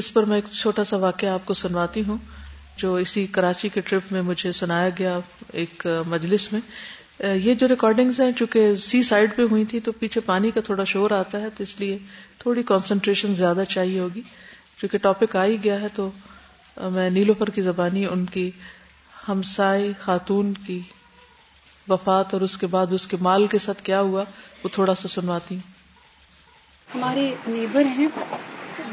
اس پر میں ایک چھوٹا سا واقعہ آپ کو سنواتی ہوں جو اسی کراچی کے ٹرپ میں مجھے سنایا گیا ایک مجلس میں یہ جو ریکارڈنگز ہیں چونکہ سی سائڈ پہ ہوئی تھی تو پیچھے پانی کا تھوڑا شور آتا ہے تو اس لیے تھوڑی کانسنٹریشن زیادہ چاہیے ہوگی چونکہ ٹاپک آ ہی گیا ہے تو میں نیلو پر کی زبانی ان کی ہمسائے خاتون کی وفات اور اس کے بعد اس کے مال کے ساتھ کیا ہوا وہ تھوڑا سا سنواتی ہوں ہمارے نیبر ہیں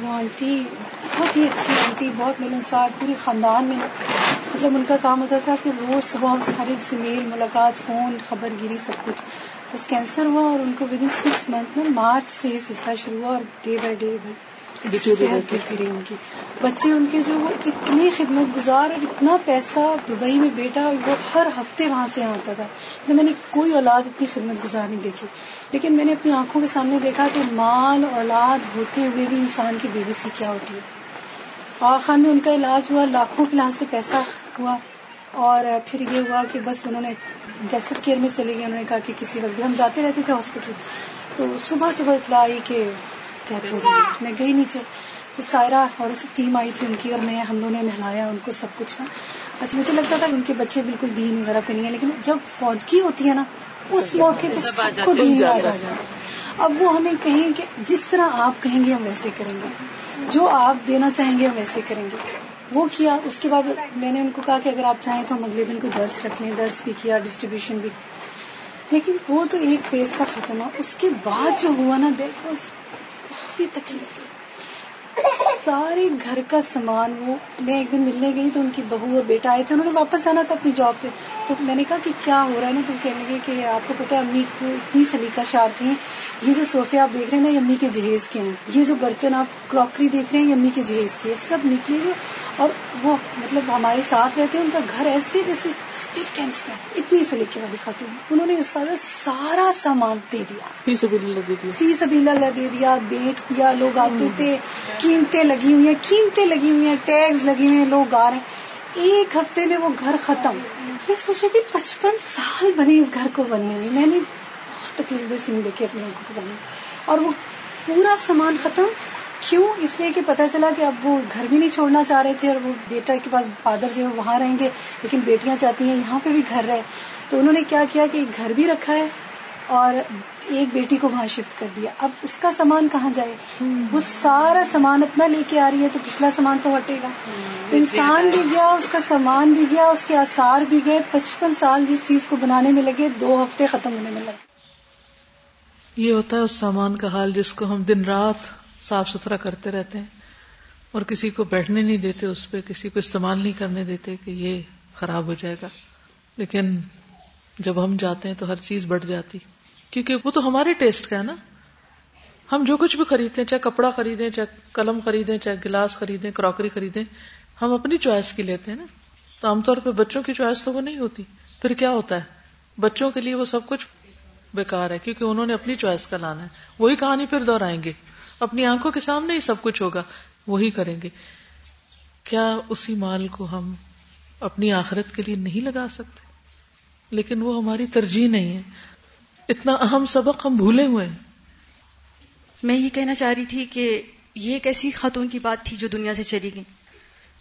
وہ آنٹی بہت ہی اچھی آنٹی بہت ملنسار پورے خاندان میں مطلب ان کا کام ہوتا تھا کہ وہ صبح ہم سارے سے میل ملاقات فون خبر گیری سب کچھ بس کینسر ہوا اور ان کو ود ان سکس منتھ نا مارچ سے سلسلہ شروع ہوا اور ڈے بائی ڈے بائی صحت کرتی رہی ان کی بچے ان کے جو وہ اتنی خدمت گزار اور اتنا پیسہ دبئی میں بیٹا وہ ہر ہفتے وہاں سے آتا تھا تو میں نے کوئی اولاد اتنی خدمت گزار نہیں دیکھی لیکن میں نے اپنی آنکھوں کے سامنے دیکھا کہ مال اولاد ہوتے ہوئے بھی انسان کی بیوی سی کیا ہوتی ہے آغا خان میں ان کا علاج ہوا لاکھوں کے لحاظ سے پیسہ ہوا اور پھر یہ ہوا کہ بس انہوں نے ڈیسر کیئر میں چلے گئے انہوں نے کہا کہ کسی وقت بھی ہم جاتے رہتے تھے ہاسپٹل تو صبح صبح اطلاع آئی کہ ڈیتھ ہو گئی میں گئی نیچے تو سائرہ اور اس ٹیم آئی تھی ان کی اور میں ہم لوگوں نے نہلایا ان کو سب کچھ نا اچھا مجھے لگتا تھا ان کے بچے بالکل دین وغیرہ پہ نہیں ہے لیکن جب فوج کی ہوتی ہے نا اس موقع پہ سب کو دین آ اب وہ ہمیں کہیں کہ جس طرح آپ کہیں گے ہم ویسے کریں گے جو آپ دینا چاہیں گے ہم ویسے کریں گے وہ کیا اس کے بعد میں نے ان کو کہا کہ اگر آپ چاہیں تو ہم اگلے دن کو درس رکھ لیں درس بھی کیا ڈسٹریبیوشن بھی لیکن وہ تو ایک فیز تھا ختم اس کے بعد جو ہوا نا دیکھو تکلیف تھی سارے گھر کا سامان وہ میں ایک دن ملنے گئی تو ان کی بہو اور بیٹا آئے تھے انہوں نے واپس آنا تھا اپنی جاب پہ تو میں نے کہا کہ کیا ہو رہا ہے نا تو کہنے لگے کہ آپ کو پتا امی کو اتنی سلیقہ شار تھی یہ جو سوفے نا یہ امی کے جہیز کے ہیں یہ جو برتن آپ کراکری دیکھ رہے ہیں یہ امی کے جہیز کے سب نکلے اور وہ مطلب ہمارے ساتھ رہتے ہیں ان کا گھر ایسے جیسے اتنی سلیقے والی خاتون انہوں نے اس سارا سامان دے دیا فیس ابیلا فیس ابھیلا دے دیا بیچ دیا لوگ آتے تھے قیمتیں لگی ہوئی ہیں قیمتیں لگی ہوئی ہیں ٹیگز لگی ہوئے ہیں لوگ گا رہے ہیں ایک ہفتے میں وہ گھر ختم میں سوچ رہی تھی پچپن سال بنے اس گھر کو بننے میں میں نے بہت تکلیف دہ سین دیکھے اپنے لوگوں کے سامنے اور وہ پورا سامان ختم کیوں اس لیے کہ پتا چلا کہ اب وہ گھر بھی نہیں چھوڑنا چاہ رہے تھے اور وہ بیٹا کے پاس فادر جو ہے وہاں رہیں گے لیکن بیٹیاں چاہتی ہیں یہاں پہ بھی گھر رہے تو انہوں نے کیا کیا کہ گھر بھی رکھا ہے اور ایک بیٹی کو وہاں شفٹ کر دیا اب اس کا سامان کہاں جائے وہ سارا سامان اپنا لے کے آ رہی ہے تو پچھلا سامان تو ہٹے گا انسان بھی گیا اس کا سامان بھی گیا اس کے آسار بھی گئے پچپن سال جس چیز کو بنانے میں لگے دو ہفتے ختم ہونے میں لگے یہ ہوتا ہے اس سامان کا حال جس کو ہم دن رات صاف ستھرا کرتے رہتے ہیں اور کسی کو بیٹھنے نہیں دیتے اس پہ کسی کو استعمال نہیں کرنے دیتے کہ یہ خراب ہو جائے گا لیکن جب ہم جاتے ہیں تو ہر چیز بڑھ جاتی کیونکہ وہ تو ہمارے ٹیسٹ کا ہے نا ہم جو کچھ بھی خریدتے ہیں چاہے کپڑا خریدیں چاہے قلم خریدیں چاہے گلاس خریدیں کراکری خریدیں ہم اپنی چوائس کی لیتے ہیں نا تو عام طور پہ بچوں کی چوائس تو وہ نہیں ہوتی پھر کیا ہوتا ہے بچوں کے لیے وہ سب کچھ بیکار ہے کیونکہ انہوں نے اپنی چوائس کا لانا ہے وہی کہانی پھر دوہرائیں گے اپنی آنکھوں کے سامنے ہی سب کچھ ہوگا وہی کریں گے کیا اسی مال کو ہم اپنی آخرت کے لیے نہیں لگا سکتے لیکن وہ ہماری ترجیح نہیں ہے اتنا اہم سبق ہم بھولے ہوئے ہیں میں یہ کہنا چاہ رہی تھی کہ یہ ایک ایسی خاتون کی بات تھی جو دنیا سے چلی گئی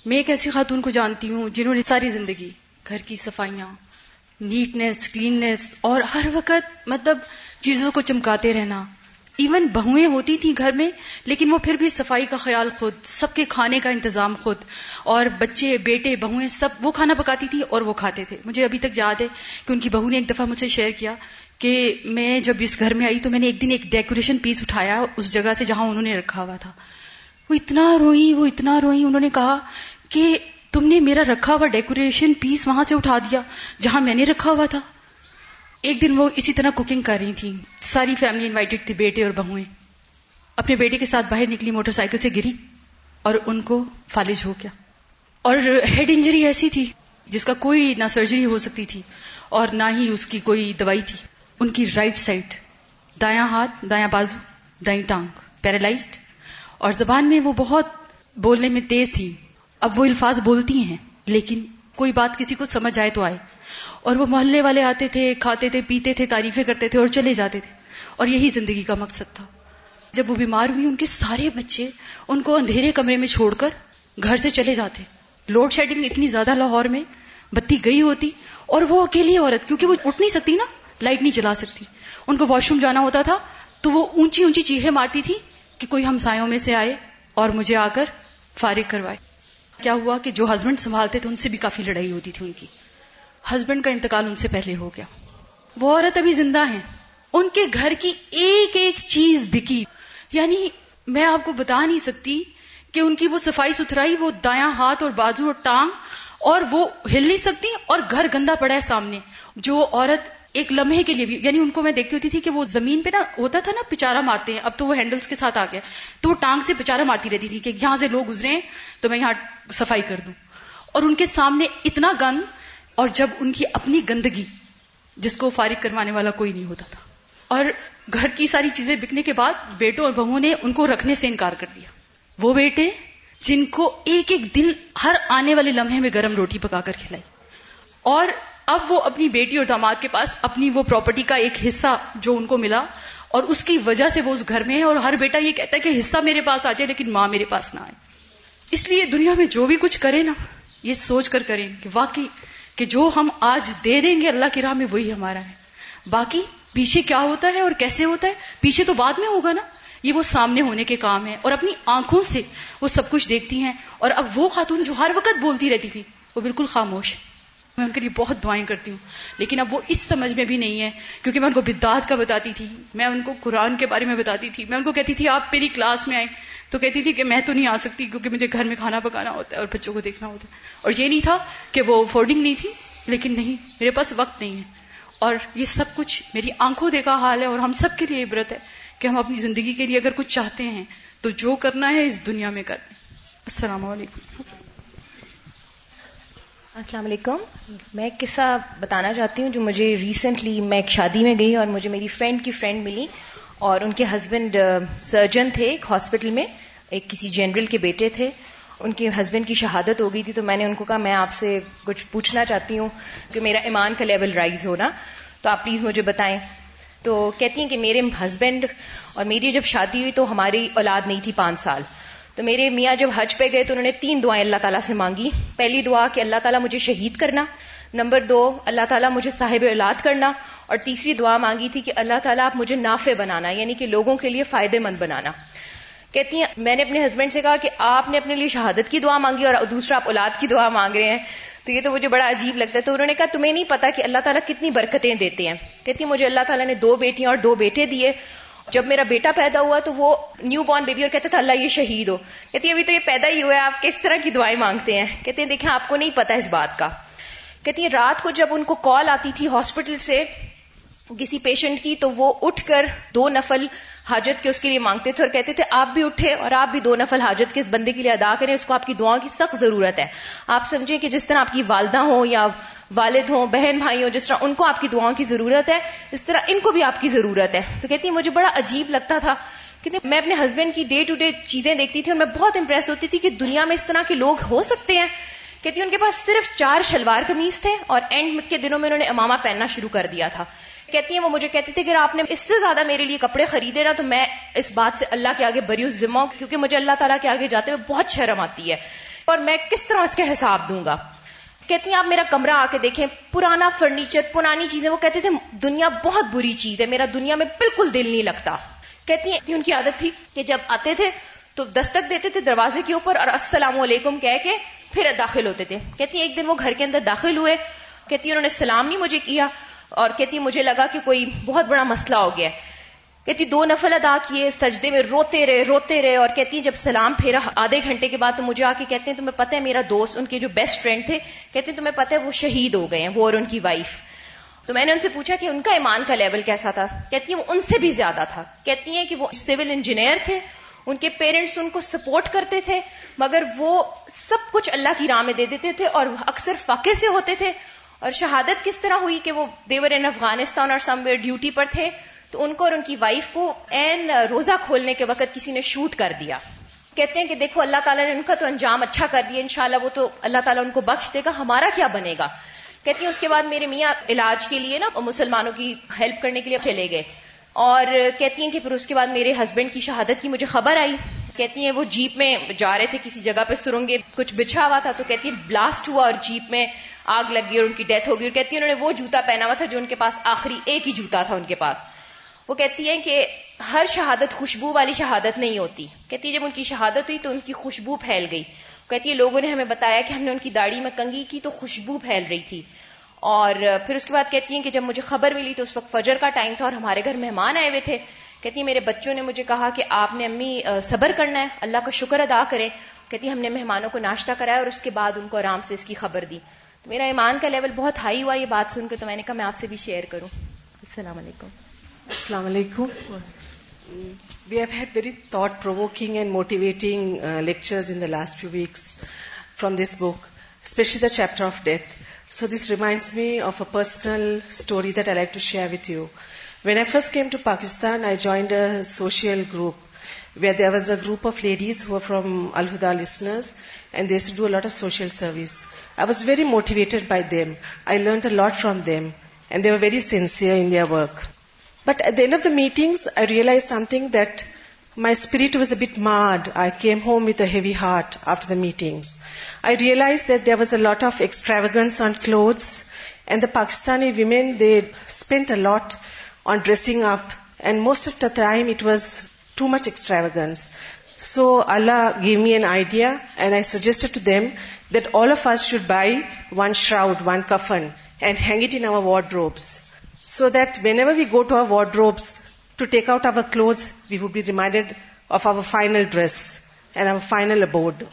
میں ایک ایسی خاتون کو جانتی ہوں جنہوں نے ساری زندگی گھر کی صفائیاں نیٹنس کلیننس اور ہر وقت مطلب چیزوں کو چمکاتے رہنا ایون بہویں ہوتی تھیں گھر میں لیکن وہ پھر بھی صفائی کا خیال خود سب کے کھانے کا انتظام خود اور بچے بیٹے بہویں سب وہ کھانا پکاتی تھی اور وہ کھاتے تھے مجھے ابھی تک یاد ہے کہ ان کی بہو نے ایک دفعہ مجھے شیئر کیا کہ میں جب اس گھر میں آئی تو میں نے ایک دن ایک ڈیکوریشن پیس اٹھایا اس جگہ سے جہاں انہوں نے رکھا ہوا تھا وہ اتنا روئی وہ اتنا روئی انہوں نے کہا کہ تم نے میرا رکھا ہوا ڈیکوریشن پیس وہاں سے اٹھا دیا جہاں میں نے رکھا ہوا تھا ایک دن وہ اسی طرح کوکنگ کر رہی تھیں ساری فیملی انوائٹیڈ تھی بیٹے اور بہویں اپنے بیٹے کے ساتھ باہر نکلی موٹر سائیکل سے گری اور ان کو فالج ہو گیا اور ہیڈ انجری ایسی تھی جس کا کوئی نہ سرجری ہو سکتی تھی اور نہ ہی اس کی کوئی دوائی تھی ان کی رائٹ سائڈ دایاں ہاتھ دایا بازو دائیں ٹانگ پیرالائزڈ اور زبان میں وہ بہت بولنے میں تیز تھی اب وہ الفاظ بولتی ہیں لیکن کوئی بات کسی کو سمجھ آئے تو آئے اور وہ محلے والے آتے تھے کھاتے تھے پیتے تھے تعریفیں کرتے تھے اور چلے جاتے تھے اور یہی زندگی کا مقصد تھا جب وہ بیمار ہوئی ان کے سارے بچے ان کو اندھیرے کمرے میں چھوڑ کر گھر سے چلے جاتے لوڈ شیڈنگ اتنی زیادہ لاہور میں بتی گئی ہوتی اور وہ اکیلی عورت کیونکہ وہ اٹھ نہیں سکتی نا لائٹ نہیں جلا سکتی ان کو واش روم جانا ہوتا تھا تو وہ اونچی اونچی چیخے مارتی تھی کہ کوئی ہمسایوں میں سے آئے اور مجھے آ کر فارغ کروائے کیا ہوا کہ جو ہسبینڈ سنبھالتے تھے ان سے بھی کافی لڑائی ہوتی تھی ان کی ہسبینڈ کا انتقال ان سے پہلے ہو گیا وہ عورت ابھی زندہ ہیں ان کے گھر کی ایک ایک چیز بکی یعنی میں آپ کو بتا نہیں سکتی کہ ان کی وہ صفائی ستھرائی وہ دایاں ہاتھ اور بازو اور ٹانگ اور وہ ہل نہیں سکتی اور گھر گندا پڑا ہے سامنے جو عورت ایک لمحے کے لیے بھی یعنی ان کو میں دیکھتی ہوتی تھی کہ وہ زمین پہ نا ہوتا تھا نا پچارا مارتے ہیں اب تو وہ ہینڈلس کے ساتھ آ گیا تو وہ ٹانگ سے پچارا مارتی رہتی تھی کہ یہاں سے لوگ گزرے ہیں تو میں یہاں صفائی کر دوں اور ان کے سامنے اتنا گند اور جب ان کی اپنی گندگی جس کو فارغ کروانے والا کوئی نہیں ہوتا تھا اور گھر کی ساری چیزیں بکنے کے بعد بیٹوں اور بہو نے ان کو رکھنے سے انکار کر دیا وہ بیٹے جن کو ایک ایک دن ہر آنے والے لمحے میں گرم روٹی پکا کر کھلائی اور اب وہ اپنی بیٹی اور داماد کے پاس اپنی وہ پراپرٹی کا ایک حصہ جو ان کو ملا اور اس کی وجہ سے وہ اس گھر میں ہے اور ہر بیٹا یہ کہتا ہے کہ حصہ میرے پاس آ جائے لیکن ماں میرے پاس نہ آئے اس لیے دنیا میں جو بھی کچھ کرے نا یہ سوچ کر کریں کہ واقعی کہ جو ہم آج دے دیں گے اللہ کی راہ میں وہی ہمارا ہے باقی پیچھے کیا ہوتا ہے اور کیسے ہوتا ہے پیچھے تو بعد میں ہوگا نا یہ وہ سامنے ہونے کے کام ہے اور اپنی آنکھوں سے وہ سب کچھ دیکھتی ہیں اور اب وہ خاتون جو ہر وقت بولتی رہتی تھی وہ بالکل خاموش ہے میں ان کے لیے بہت دعائیں کرتی ہوں لیکن اب وہ اس سمجھ میں بھی نہیں ہے کیونکہ میں ان کو بدعت کا بتاتی تھی میں ان کو قرآن کے بارے میں بتاتی تھی میں ان کو کہتی تھی آپ میری کلاس میں آئیں تو کہتی تھی کہ میں تو نہیں آ سکتی کیونکہ مجھے گھر میں کھانا پکانا ہوتا ہے اور بچوں کو دیکھنا ہوتا ہے اور یہ نہیں تھا کہ وہ افورڈنگ نہیں تھی لیکن نہیں میرے پاس وقت نہیں ہے اور یہ سب کچھ میری آنکھوں دیکھا حال ہے اور ہم سب کے لیے عبرت ہے کہ ہم اپنی زندگی کے لیے اگر کچھ چاہتے ہیں تو جو کرنا ہے اس دنیا میں کریں السلام علیکم السلام علیکم میں ایک قصہ بتانا چاہتی ہوں جو مجھے ریسنٹلی میں ایک شادی میں گئی اور مجھے میری فرینڈ کی فرینڈ ملی اور ان کے ہسبینڈ سرجن uh, تھے ایک ہاسپٹل میں ایک کسی جنرل کے بیٹے تھے ان کے ہسبینڈ کی شہادت ہو گئی تھی تو میں نے ان کو کہا میں آپ سے کچھ پوچھنا چاہتی ہوں کہ میرا ایمان کا لیول رائز ہونا تو آپ پلیز مجھے بتائیں تو کہتی ہیں کہ میرے ہسبینڈ اور میری جب شادی ہوئی تو ہماری اولاد نہیں تھی پانچ سال تو میرے میاں جب حج پہ گئے تو انہوں نے تین دعائیں اللہ تعالیٰ سے مانگی پہلی دعا کہ اللہ تعالیٰ مجھے شہید کرنا نمبر دو اللہ تعالیٰ مجھے صاحب اولاد کرنا اور تیسری دعا مانگی تھی کہ اللہ تعالیٰ آپ مجھے نافع بنانا یعنی کہ لوگوں کے لیے فائدے مند بنانا کہتی ہیں میں نے اپنے ہسبینڈ سے کہا کہ آپ نے اپنے لیے شہادت کی دعا مانگی اور دوسرا آپ اولاد کی دعا مانگ رہے ہیں تو یہ تو مجھے بڑا عجیب لگتا ہے تو انہوں نے کہا تمہیں نہیں پتا کہ اللہ تعالیٰ کتنی برکتیں دیتے ہیں کہتی ہیں مجھے اللہ تعالیٰ نے دو بیٹیاں اور دو بیٹے دیے جب میرا بیٹا پیدا ہوا تو وہ نیو بورن بیبی اور کہتا تھا اللہ یہ شہید ہو کہتی ابھی تو یہ پیدا ہی ہوا ہے آپ کس طرح کی دعائیں مانگتے ہیں کہتے ہیں دیکھیں آپ کو نہیں پتا اس بات کا کہتی ہیں رات کو جب ان کو کال آتی تھی ہاسپٹل سے کسی پیشنٹ کی تو وہ اٹھ کر دو نفل حاجت کے اس کے لیے مانگتے تھے اور کہتے تھے آپ بھی اٹھے اور آپ بھی دو نفل حاجت کے اس بندے کے لیے ادا کریں اس کو آپ کی دعاؤں کی سخت ضرورت ہے آپ سمجھیں کہ جس طرح آپ کی والدہ ہوں یا والد ہوں بہن بھائی ہوں جس طرح ان کو آپ کی دعاؤں کی ضرورت ہے اس طرح ان کو بھی آپ کی ضرورت ہے تو کہتی ہیں مجھے بڑا عجیب لگتا تھا کہ میں اپنے ہسبینڈ کی ڈے ٹو ڈے چیزیں دیکھتی تھی اور میں بہت امپریس ہوتی تھی کہ دنیا میں اس طرح کے لوگ ہو سکتے ہیں کہتی ہیں ان کے پاس صرف چار شلوار قمیض تھے اور اینڈ کے دنوں میں انہوں نے امامہ پہننا شروع کر دیا تھا کہتی ہیں وہ مجھے کہتی تھی کہ آپ نے اس سے زیادہ میرے لیے کپڑے خریدے نا تو میں اس بات سے اللہ کے آگے بریو ذمہ کیونکہ مجھے اللہ تعالیٰ کے آگے جاتے ہوئے بہت شرم آتی ہے اور میں کس طرح اس کا حساب دوں گا کہتی ہیں آپ میرا کمرہ آ کے دیکھیں پرانا فرنیچر پرانی چیزیں وہ کہتے تھے دنیا بہت بری چیز ہے میرا دنیا میں بالکل دل نہیں لگتا کہتی ہیں ان کی عادت تھی کہ جب آتے تھے تو دستک دیتے تھے دروازے کے اوپر اور السلام علیکم کہہ کے پھر داخل ہوتے تھے کہتی ہیں ایک دن وہ گھر کے اندر داخل ہوئے کہتی ہیں انہوں نے سلام نہیں مجھے کیا اور کہتی مجھے لگا کہ کوئی بہت بڑا مسئلہ ہو گیا کہتی جی دو نفل ادا کیے سجدے میں روتے رہے روتے رہے اور کہتی جب سلام پھیرا آدھے گھنٹے کے بعد تو مجھے آ کے کہتے ہیں تمہیں پتہ ہے میرا دوست ان کے جو بیسٹ فرینڈ تھے کہتے ہیں تمہیں پتہ ہے وہ شہید ہو گئے ہیں وہ اور ان کی وائف تو میں نے ان سے پوچھا کہ ان کا ایمان کا لیول کیسا تھا کہتی ہیں وہ ان سے بھی زیادہ تھا کہتی ہیں کہ وہ سول انجینئر تھے ان کے پیرنٹس ان کو سپورٹ کرتے تھے مگر وہ سب کچھ اللہ کی راہ میں دے دیتے تھے اور اکثر فاقے سے ہوتے تھے اور شہادت کس طرح ہوئی کہ وہ دیور ان افغانستان اور سم ڈیوٹی پر تھے تو ان کو اور ان کی وائف کو این روزہ کھولنے کے وقت کسی نے شوٹ کر دیا کہتے ہیں کہ دیکھو اللہ تعالیٰ نے ان کا تو انجام اچھا کر دیا انشاءاللہ وہ تو اللہ تعالیٰ ان کو بخش دے گا ہمارا کیا بنے گا کہتی ہیں اس کے بعد میرے میاں علاج کے لیے نا مسلمانوں کی ہیلپ کرنے کے لیے چلے گئے اور کہتی ہیں کہ پھر اس کے بعد میرے ہسبینڈ کی شہادت کی مجھے خبر آئی کہتی ہیں وہ جیپ میں جا رہے تھے کسی جگہ پہ سرنگے کچھ بچھا ہوا تھا تو کہتی ہیں بلاسٹ ہوا اور جیپ میں آگ لگ گئی اور ان کی ڈیتھ ہو گئی اور کہتی ہیں انہوں نے وہ جوتا پہنا ہوا تھا جو ان کے پاس آخری ایک ہی جوتا تھا ان کے پاس وہ کہتی ہیں کہ ہر شہادت خوشبو والی شہادت نہیں ہوتی کہتی ہے جب ان کی شہادت ہوئی تو ان کی خوشبو پھیل گئی کہتی ہے لوگوں نے ہمیں بتایا کہ ہم نے ان کی داڑھی میں کنگی کی تو خوشبو پھیل رہی تھی اور پھر اس کے بعد کہتی ہیں کہ جب مجھے خبر ملی تو اس وقت فجر کا ٹائم تھا اور ہمارے گھر مہمان آئے ہوئے تھے کہتی ہیں میرے بچوں نے مجھے کہا کہ آپ نے امی صبر کرنا ہے اللہ کا شکر ادا کریں کہتی ہم نے مہمانوں کو ناشتہ کرایا اور اس کے بعد ان کو آرام سے اس کی خبر دی تو میرا ایمان کا لیول بہت ہائی ہوا یہ بات سن کے تو میں نے کہا میں آپ سے بھی شیئر کروں السلام علیکم Assalamualaikum. We have had very thought-provoking and motivating uh, lectures in the last few weeks from this book, especially the chapter of death. So this reminds me of a personal story that I like to share with you. When I first came to Pakistan, I joined a social group where there was a group of ladies who were from Al Huda listeners, and they used to do a lot of social service. I was very motivated by them. I learned a lot from them, and they were very sincere in their work. But at the end of the meetings, I realized something, that my spirit was a bit marred. I came home with a heavy heart after the meetings. I realized that there was a lot of extravagance on clothes, and the Pakistani women, they spent a lot on dressing up, and most of the time it was too much extravagance. So Allah gave me an idea, and I suggested to them that all of us should buy one shroud, one kafan, and hang it in our wardrobes so that whenever we go to our wardrobes to take out our clothes, we would be reminded of our final dress and our final abode.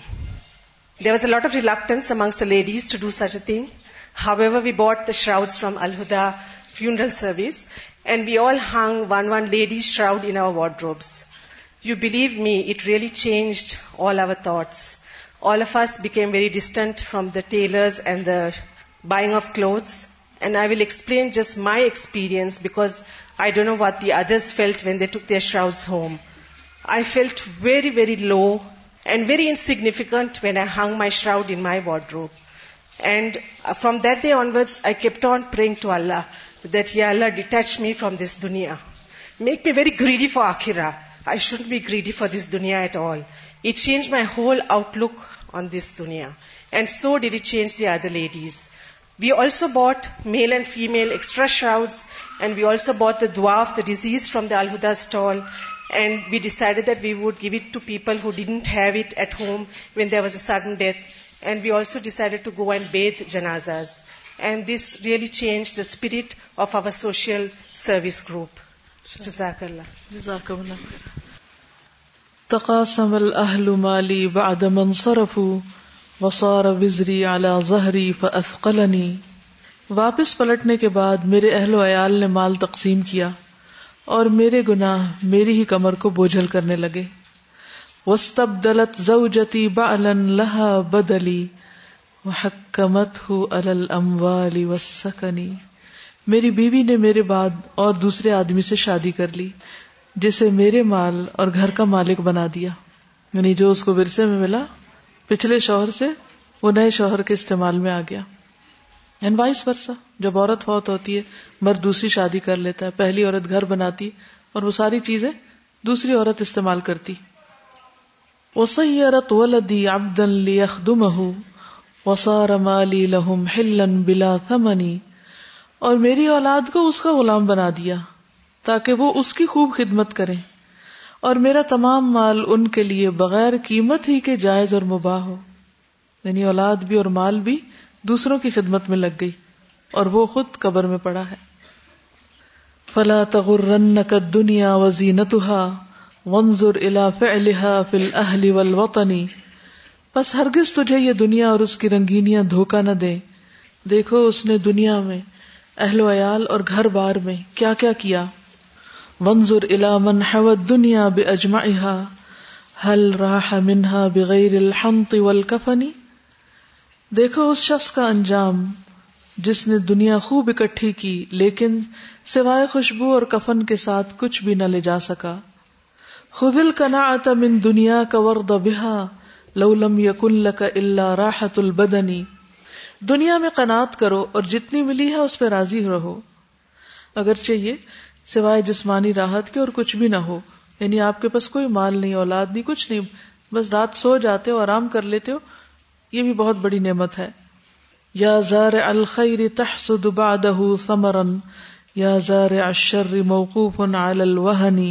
There was a lot of reluctance amongst the ladies to do such a thing. However, we bought the shrouds from Al-Huda funeral service, and we all hung one lady's shroud in our wardrobes. You believe me, it really changed all our thoughts. All of us became very distant from the tailors and the buying of clothes. And I will explain just my experience, because I don't know what the others felt when they took their shrouds home. I felt very, very low and very insignificant when I hung my shroud in my wardrobe. And uh, from that day onwards, I kept on praying to Allah that, Ya Allah, detach me from this dunya. Make me very greedy for akhirah. I shouldn't be greedy for this dunya at all. It changed my whole outlook on this dunya. And so did it change the other ladies. We also bought male and female extra shrouds, and we also bought the duaf, the disease, from the Al-Huda stall, and we decided that we would give it to people who didn't have it at home when there was a sudden death. And we also decided to go and bathe janazas. And this really changed the spirit of our social service group. Jazakallah. Jazakallah. تقاسم الأهل مالي بعد من صرفوا وسار وزری اعلی زہری فلنی واپس پلٹنے کے بعد میرے اہل و عیال نے مال تقسیم کیا اور میرے گناہ میری ہی کمر کو بوجھل کرنے لگے وسطب دلت زوجتی بالن لہ بدلی حکمت ہو الموالی وسکنی میری بیوی نے میرے بعد اور دوسرے آدمی سے شادی کر لی جسے میرے مال اور گھر کا مالک بنا دیا یعنی جو اس کو ورثے میں ملا پچھلے شوہر سے وہ نئے شوہر کے استعمال میں آ گیا جب عورت ہوتی ہے مرد دوسری شادی کر لیتا ہے پہلی عورت گھر بناتی اور وہ ساری چیزیں دوسری عورت استعمال کرتی عبدا عورت و لدی لهم حلا بلا ثمن اور میری اولاد کو اس کا غلام بنا دیا تاکہ وہ اس کی خوب خدمت کریں اور میرا تمام مال ان کے لیے بغیر قیمت ہی کے جائز اور مباح ہو یعنی اولاد بھی اور مال بھی دوسروں کی خدمت میں لگ گئی اور وہ خود قبر میں پڑا ہے فلا نقد دنیا وزی وانظر الى الا في الاهل والوطن پس ہرگز تجھے یہ دنیا اور اس کی رنگینیاں دھوکہ نہ دے دیکھو اس نے دنیا میں اہل و عیال اور گھر بار میں کیا کیا کیا ونظر علا من دنیا بے راہ منہا بغیر الحمت دیکھو اس شخص کا انجام جس نے دنیا خوب اکٹھی کی لیکن سوائے خوشبو اور کفن کے ساتھ کچھ بھی نہ لے جا سکا کنا من دنیا کا ورد و بہا لول کا اللہ راحت البدنی دنیا میں قناط کرو اور جتنی ملی ہے اس پہ راضی رہو اگر چاہیے سوائے جسمانی راحت کے اور کچھ بھی نہ ہو یعنی آپ کے پاس کوئی مال نہیں اولاد نہیں کچھ نہیں بس رات سو جاتے ہو آرام کر لیتے ہو یہ بھی بہت بڑی نعمت ہے یا یا زار زار الخیر تحسد الشر موقوف علی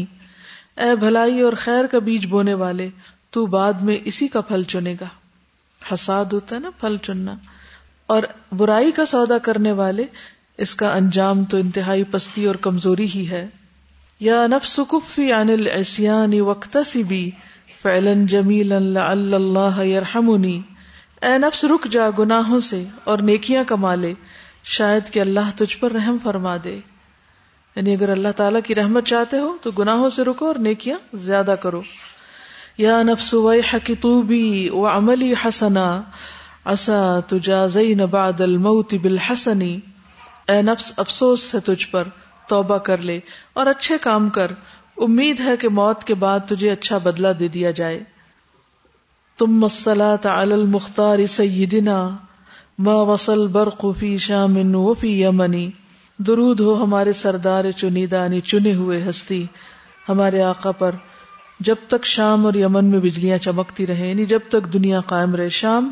اے بھلائی اور خیر کا بیج بونے والے تو بعد میں اسی کا پھل چنے گا حساد ہوتا ہے نا پھل چننا اور برائی کا سودا کرنے والے اس کا انجام تو انتہائی پستی اور کمزوری ہی ہے یا نفس کفی علسیانی وقت سی بیلن جمیل اللہ رک جا گناہوں سے اور نیکیاں کما لے شاید کہ اللہ تجھ پر رحم فرما دے یعنی اگر اللہ تعالی کی رحمت چاہتے ہو تو گناہوں سے رکو اور نیکیاں زیادہ کرو یا نفس ویحک توبی و عملی حسنا تجا زئی بعد الموت بالحسنی اے نفس افسوس ہے تجھ پر توبہ کر لے اور اچھے کام کر امید ہے کہ موت کے بعد تجھے اچھا بدلہ دے دیا جائے تم المختار سیدنا ما وصل بر فی شام وفی یمنی درود ہو ہمارے سردار چنیدانی چنے ہوئے ہستی ہمارے آقا پر جب تک شام اور یمن میں بجلیاں چمکتی رہے یعنی جب تک دنیا قائم رہے شام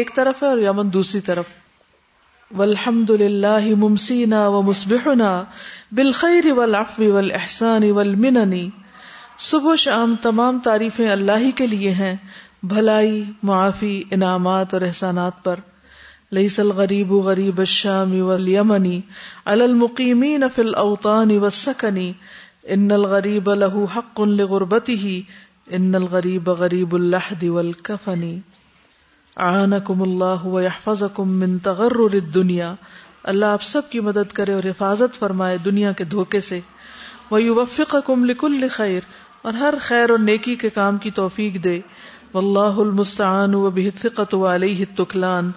ایک طرف ہے اور یمن دوسری طرف الحمد للہ ممسینا و مسبحنا بالخیر ولاف و والمننی ول مننی صبح و شام تمام تعریفیں اللہ ہی کے لیے ہیں بھلائی معافی انعامات اور احسانات پر لئی الغریب غریب الشام والیمنی شام المقیمین فی الاوطان نف و سکنی ان الغریب له حق ان ان الغریب غریب اللحد اللہ کفنی اعانکم اللہ ویحفظکم من تغرر الدنیا اللہ آپ سب کی مدد کرے اور حفاظت فرمائے دنیا کے دھوکے سے ویوفقکم لکل خیر اور ہر خیر اور نیکی کے کام کی توفیق دے واللہ المستعان وبه الثقۃ علیہ التکلان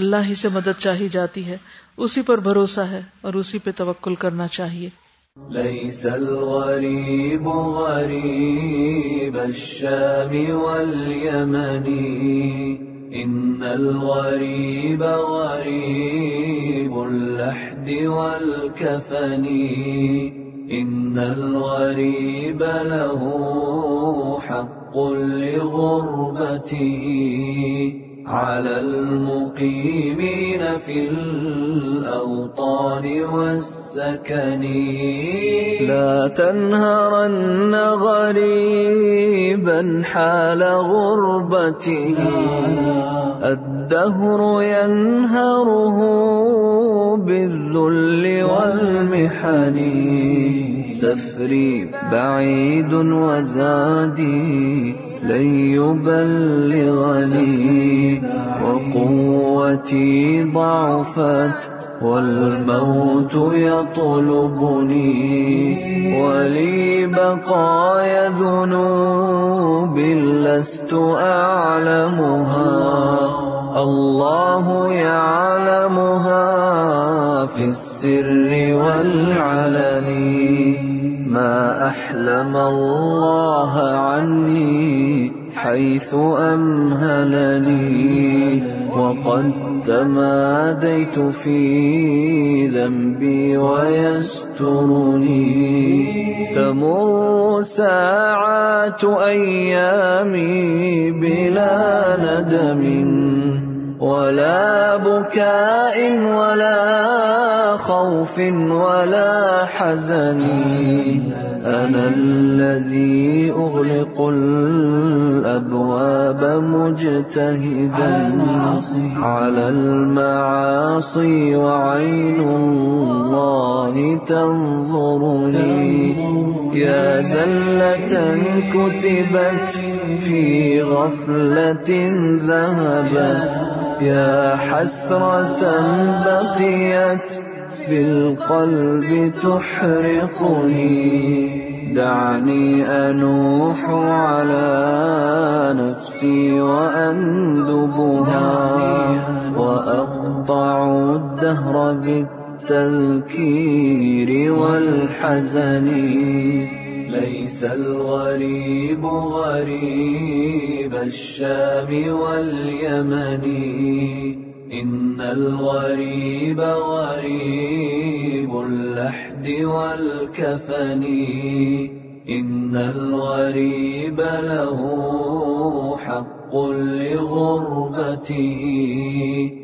اللہ ہی سے مدد چاہی جاتی ہے اسی پر بھروسہ ہے اور اسی پہ توکل کرنا چاہیے ليس الغريب غريب الشام واليمنی إن الغريب غريب اللحد والكفن إن الغريب له حق لغربته على المقيمين في الأوطان والسكن لا تنهرن غريبا حال غربته الدهر ينهره بالذل والمحن سفري بعيد وزادي لبلی وقوتي ضعفت والموت يطلبني ولي بقايا ذنوب لست أعلمها الله يعلمها في السر والعلمين احل مو ہانی ہائی سو ام ہننی مت مدمبی ویس تو تمو سو ایمی بل ولا بكاء ولا خوف ولا حزن أنا الذي أغلق الأبواب مجتهدا على المعاصي وعين الله تنظرني يا زلة كتبت في غفلة ذهبت يا حسرة بقيت بالقلب تحرقني دعني أنوح على نفسي وأندبها وأقطع الدهر بالتذكير والحزن ليس الغريب غريب الشام واليمن إن الغريب غريب اللحد والكفن إن الغريب له حق لغربته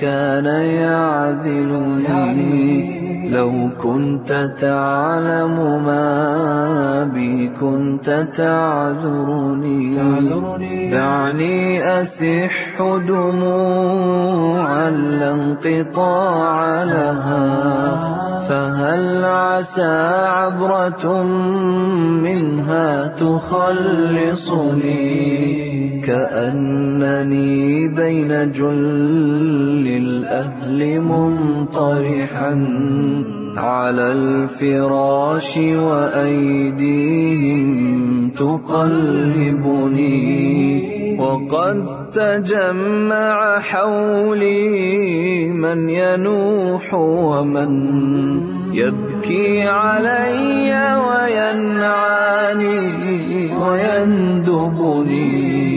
كان يعذلني لو كنت تعلم ما بي كنت تعذرني دعني أسح دموعا لا انقطاع لها فهل عسى عبرة منها تخلصني كأنني بين جل الأهل منطرحا على الفراش وأيديهم تقلبني وقد تجمع حولي من ينوح ومن يبكي علي وينعاني ويندبني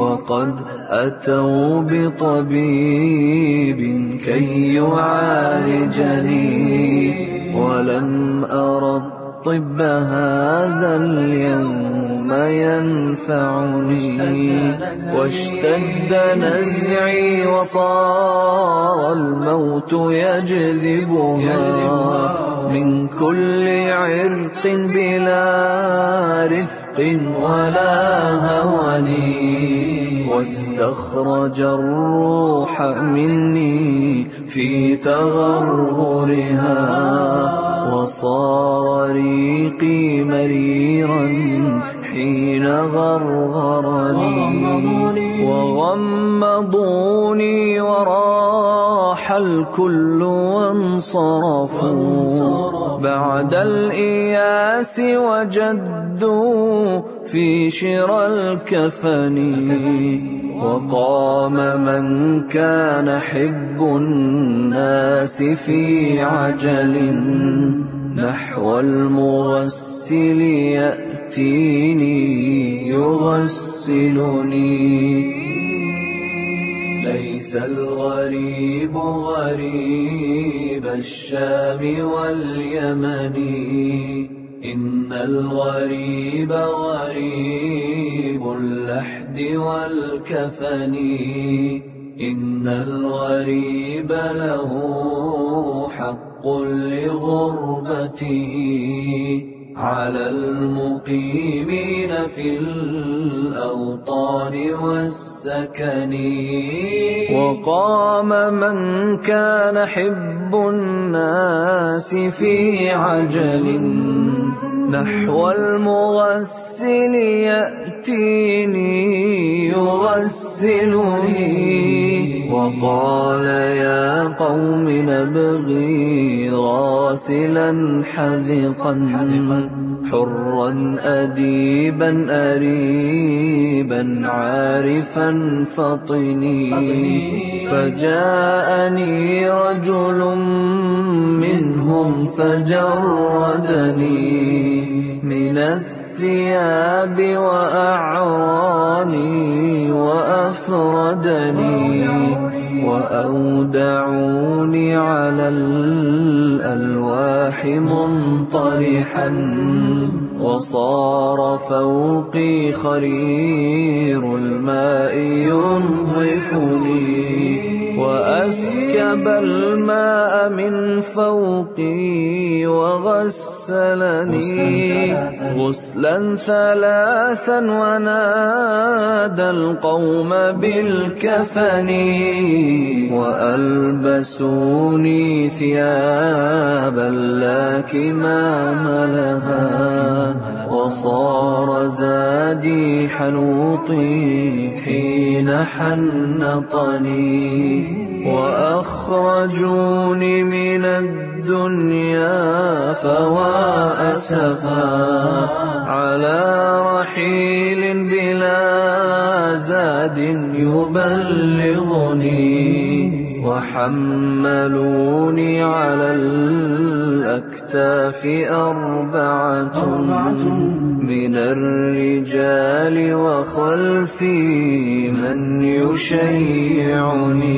وقد أتوا بطبيب كي يعالجني ولم أرى الطب هذا اليوم ما ينفعني واشتد نزعي وصار الموت يجذبها من كل عرق بلا رفق ولا ہنی واستخرج الروح مني في تغررها وصار ريقي مريرا حين غرغرني وغمضوني وراح الكل وانصرفوا بعد الإياس وجد يهدوا في شرى الكفن وقام من كان حب الناس في عجل نحو المغسل يأتيني يغسلني ليس الغريب غريب الشام واليمني إن الغريب غريب اللحد والكفن إن الغريب له حق لغربته على المقيمين في الأوطان والسكن وقام من كان حب الناس في عجل نحو المغسل يأتيني يغسلني وقال يا قوم نبغي راسلا حذقا حرا أديبا أريبا عارفا فطني فجاءني رجل منهم فجردني من الثياب وأعراني وأفردني وأودعوني على الألواح منطرحا وصار فوقي خرير الماء ينظفني وأسكب الماء من فوقي وغسلني غسلا ثلاثا ونادى القوم بالكفن وألبسوني ثيابا لا كمام لها وصار زادي حنوطي حين حنطني وأخرجوني من الدنيا الدنيا فوا أسفا على رحيل بلا زاد يبلغني وحملوني على الأكتاف أربعة من الرجال وخلفي من يشيعني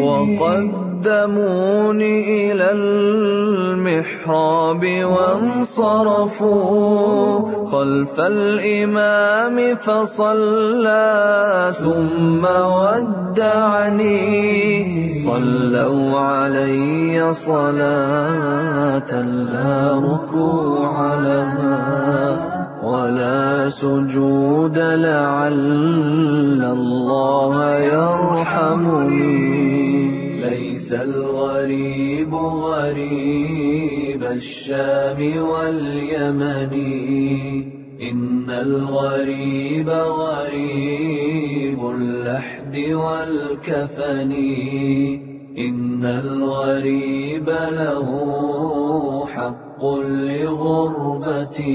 وقد قدمون إلى المحراب وانصرفوا خلف الإمام فصلى ثم ودعني صلوا علي صلاة لا ركوع لها ولا سجود لعل الله يرحمني سلوری الغريب بشمی اللحد والكفن بلح الغريب له حق لغربته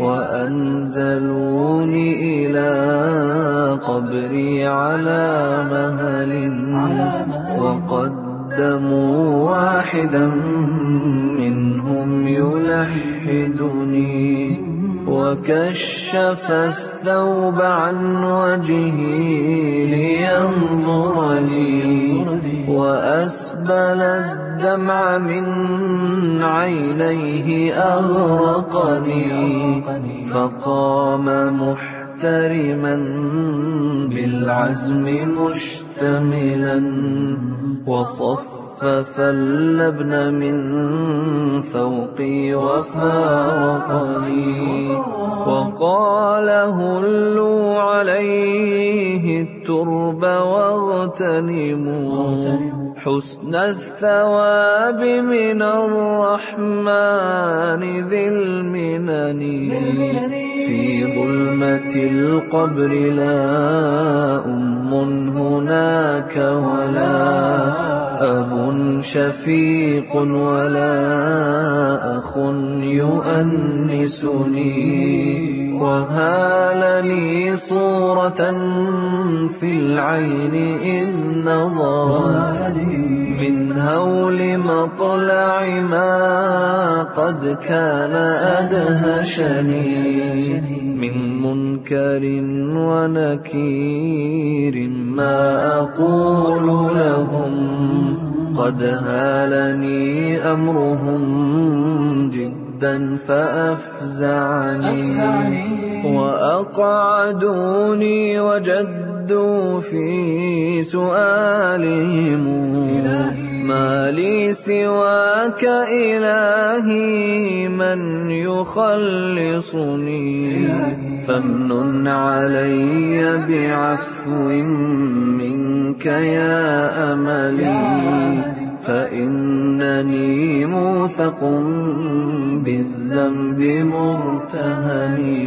وأنزلوني إلى قبري على مهل وقدموا واحدا منهم يلحدني وكشف الثوب عن وجهي لينظر لي وأسبل الدمع من عينيه أغرقني فقام محترما بالعزم مشتملا وصف فلبن من فوقي وفاوقني وقال هلوا عليه الترب واغتنموا حسن الثواب من الرحمن ذي المنن في ظلمة القبر لا أم هناك ولا أب شفيق ولا أخ يؤنسني وهالني صورة في العين إذ نظرت من هول مطلع ما قد كان أدهشني من منكر ونكير مما أقول لهم قد هالني أمرهم جدا فأفزعني وأقعدوني وجدوا في سؤالهم إلهي مالی سوا سواك إلهي من يخلصني فمن علي بعفو منك يا أملي فإنني موثق بالذنب مرتهني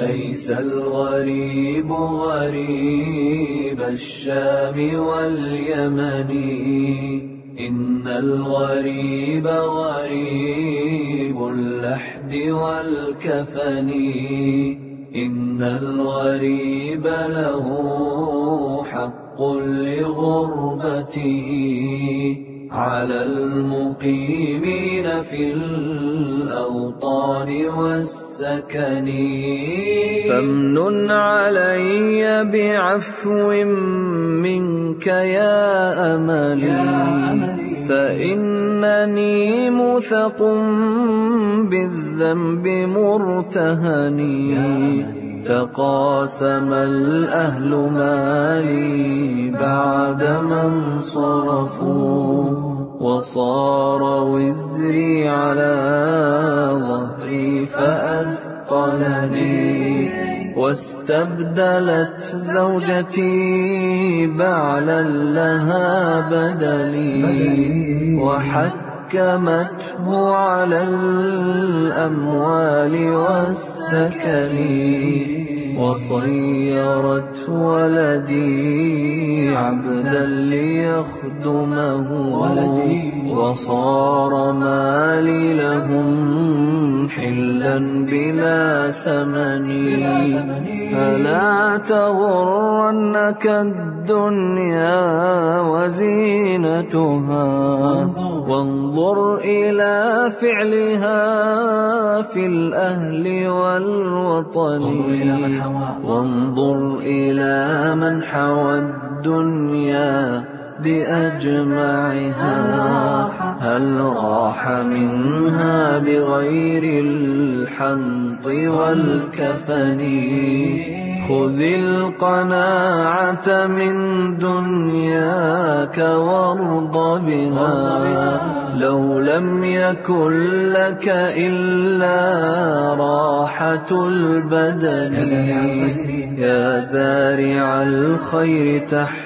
ليس الغريب غريب الشام واليمن إن الغريب غريب اللحد والكفن إن الغريب له حق لغربته على المقيمين في الأوطان والسلام سكني فمن علي بعفو منك يا أملي فإنني مثق بالذنب مرتهني تقاسم الأهل مالي بعد من صرفوه وصار وزري على ظهري فأثقلني واستبدلت زوجتي بعلا لها بدلي وحكمته على الأموال والسكن وصيرت ولدي عبدا ليخدمه وصار مالي لهم حلا بلا ثمن فلا تغرنك الدنيا دنیا وزین تنہا وم بور ایلا فی الحا فی الحلی وی ولا منہ دنیا بغير الحنط پی والكفن خذ القناعة من دنياك وارض بها لو لم يكن لك إلا راحة البدن يا زارع الخير تحت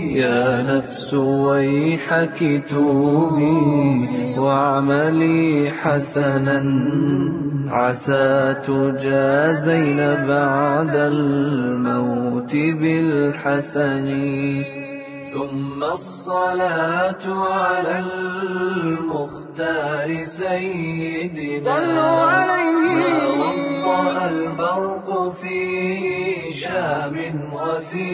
يا نفس ويحك توبي واعملي حسنا عسى تجازين بعد الموت بالحسن ثم الصلاة على المختار سيدنا صلوا عليه ما البرق في شام وفي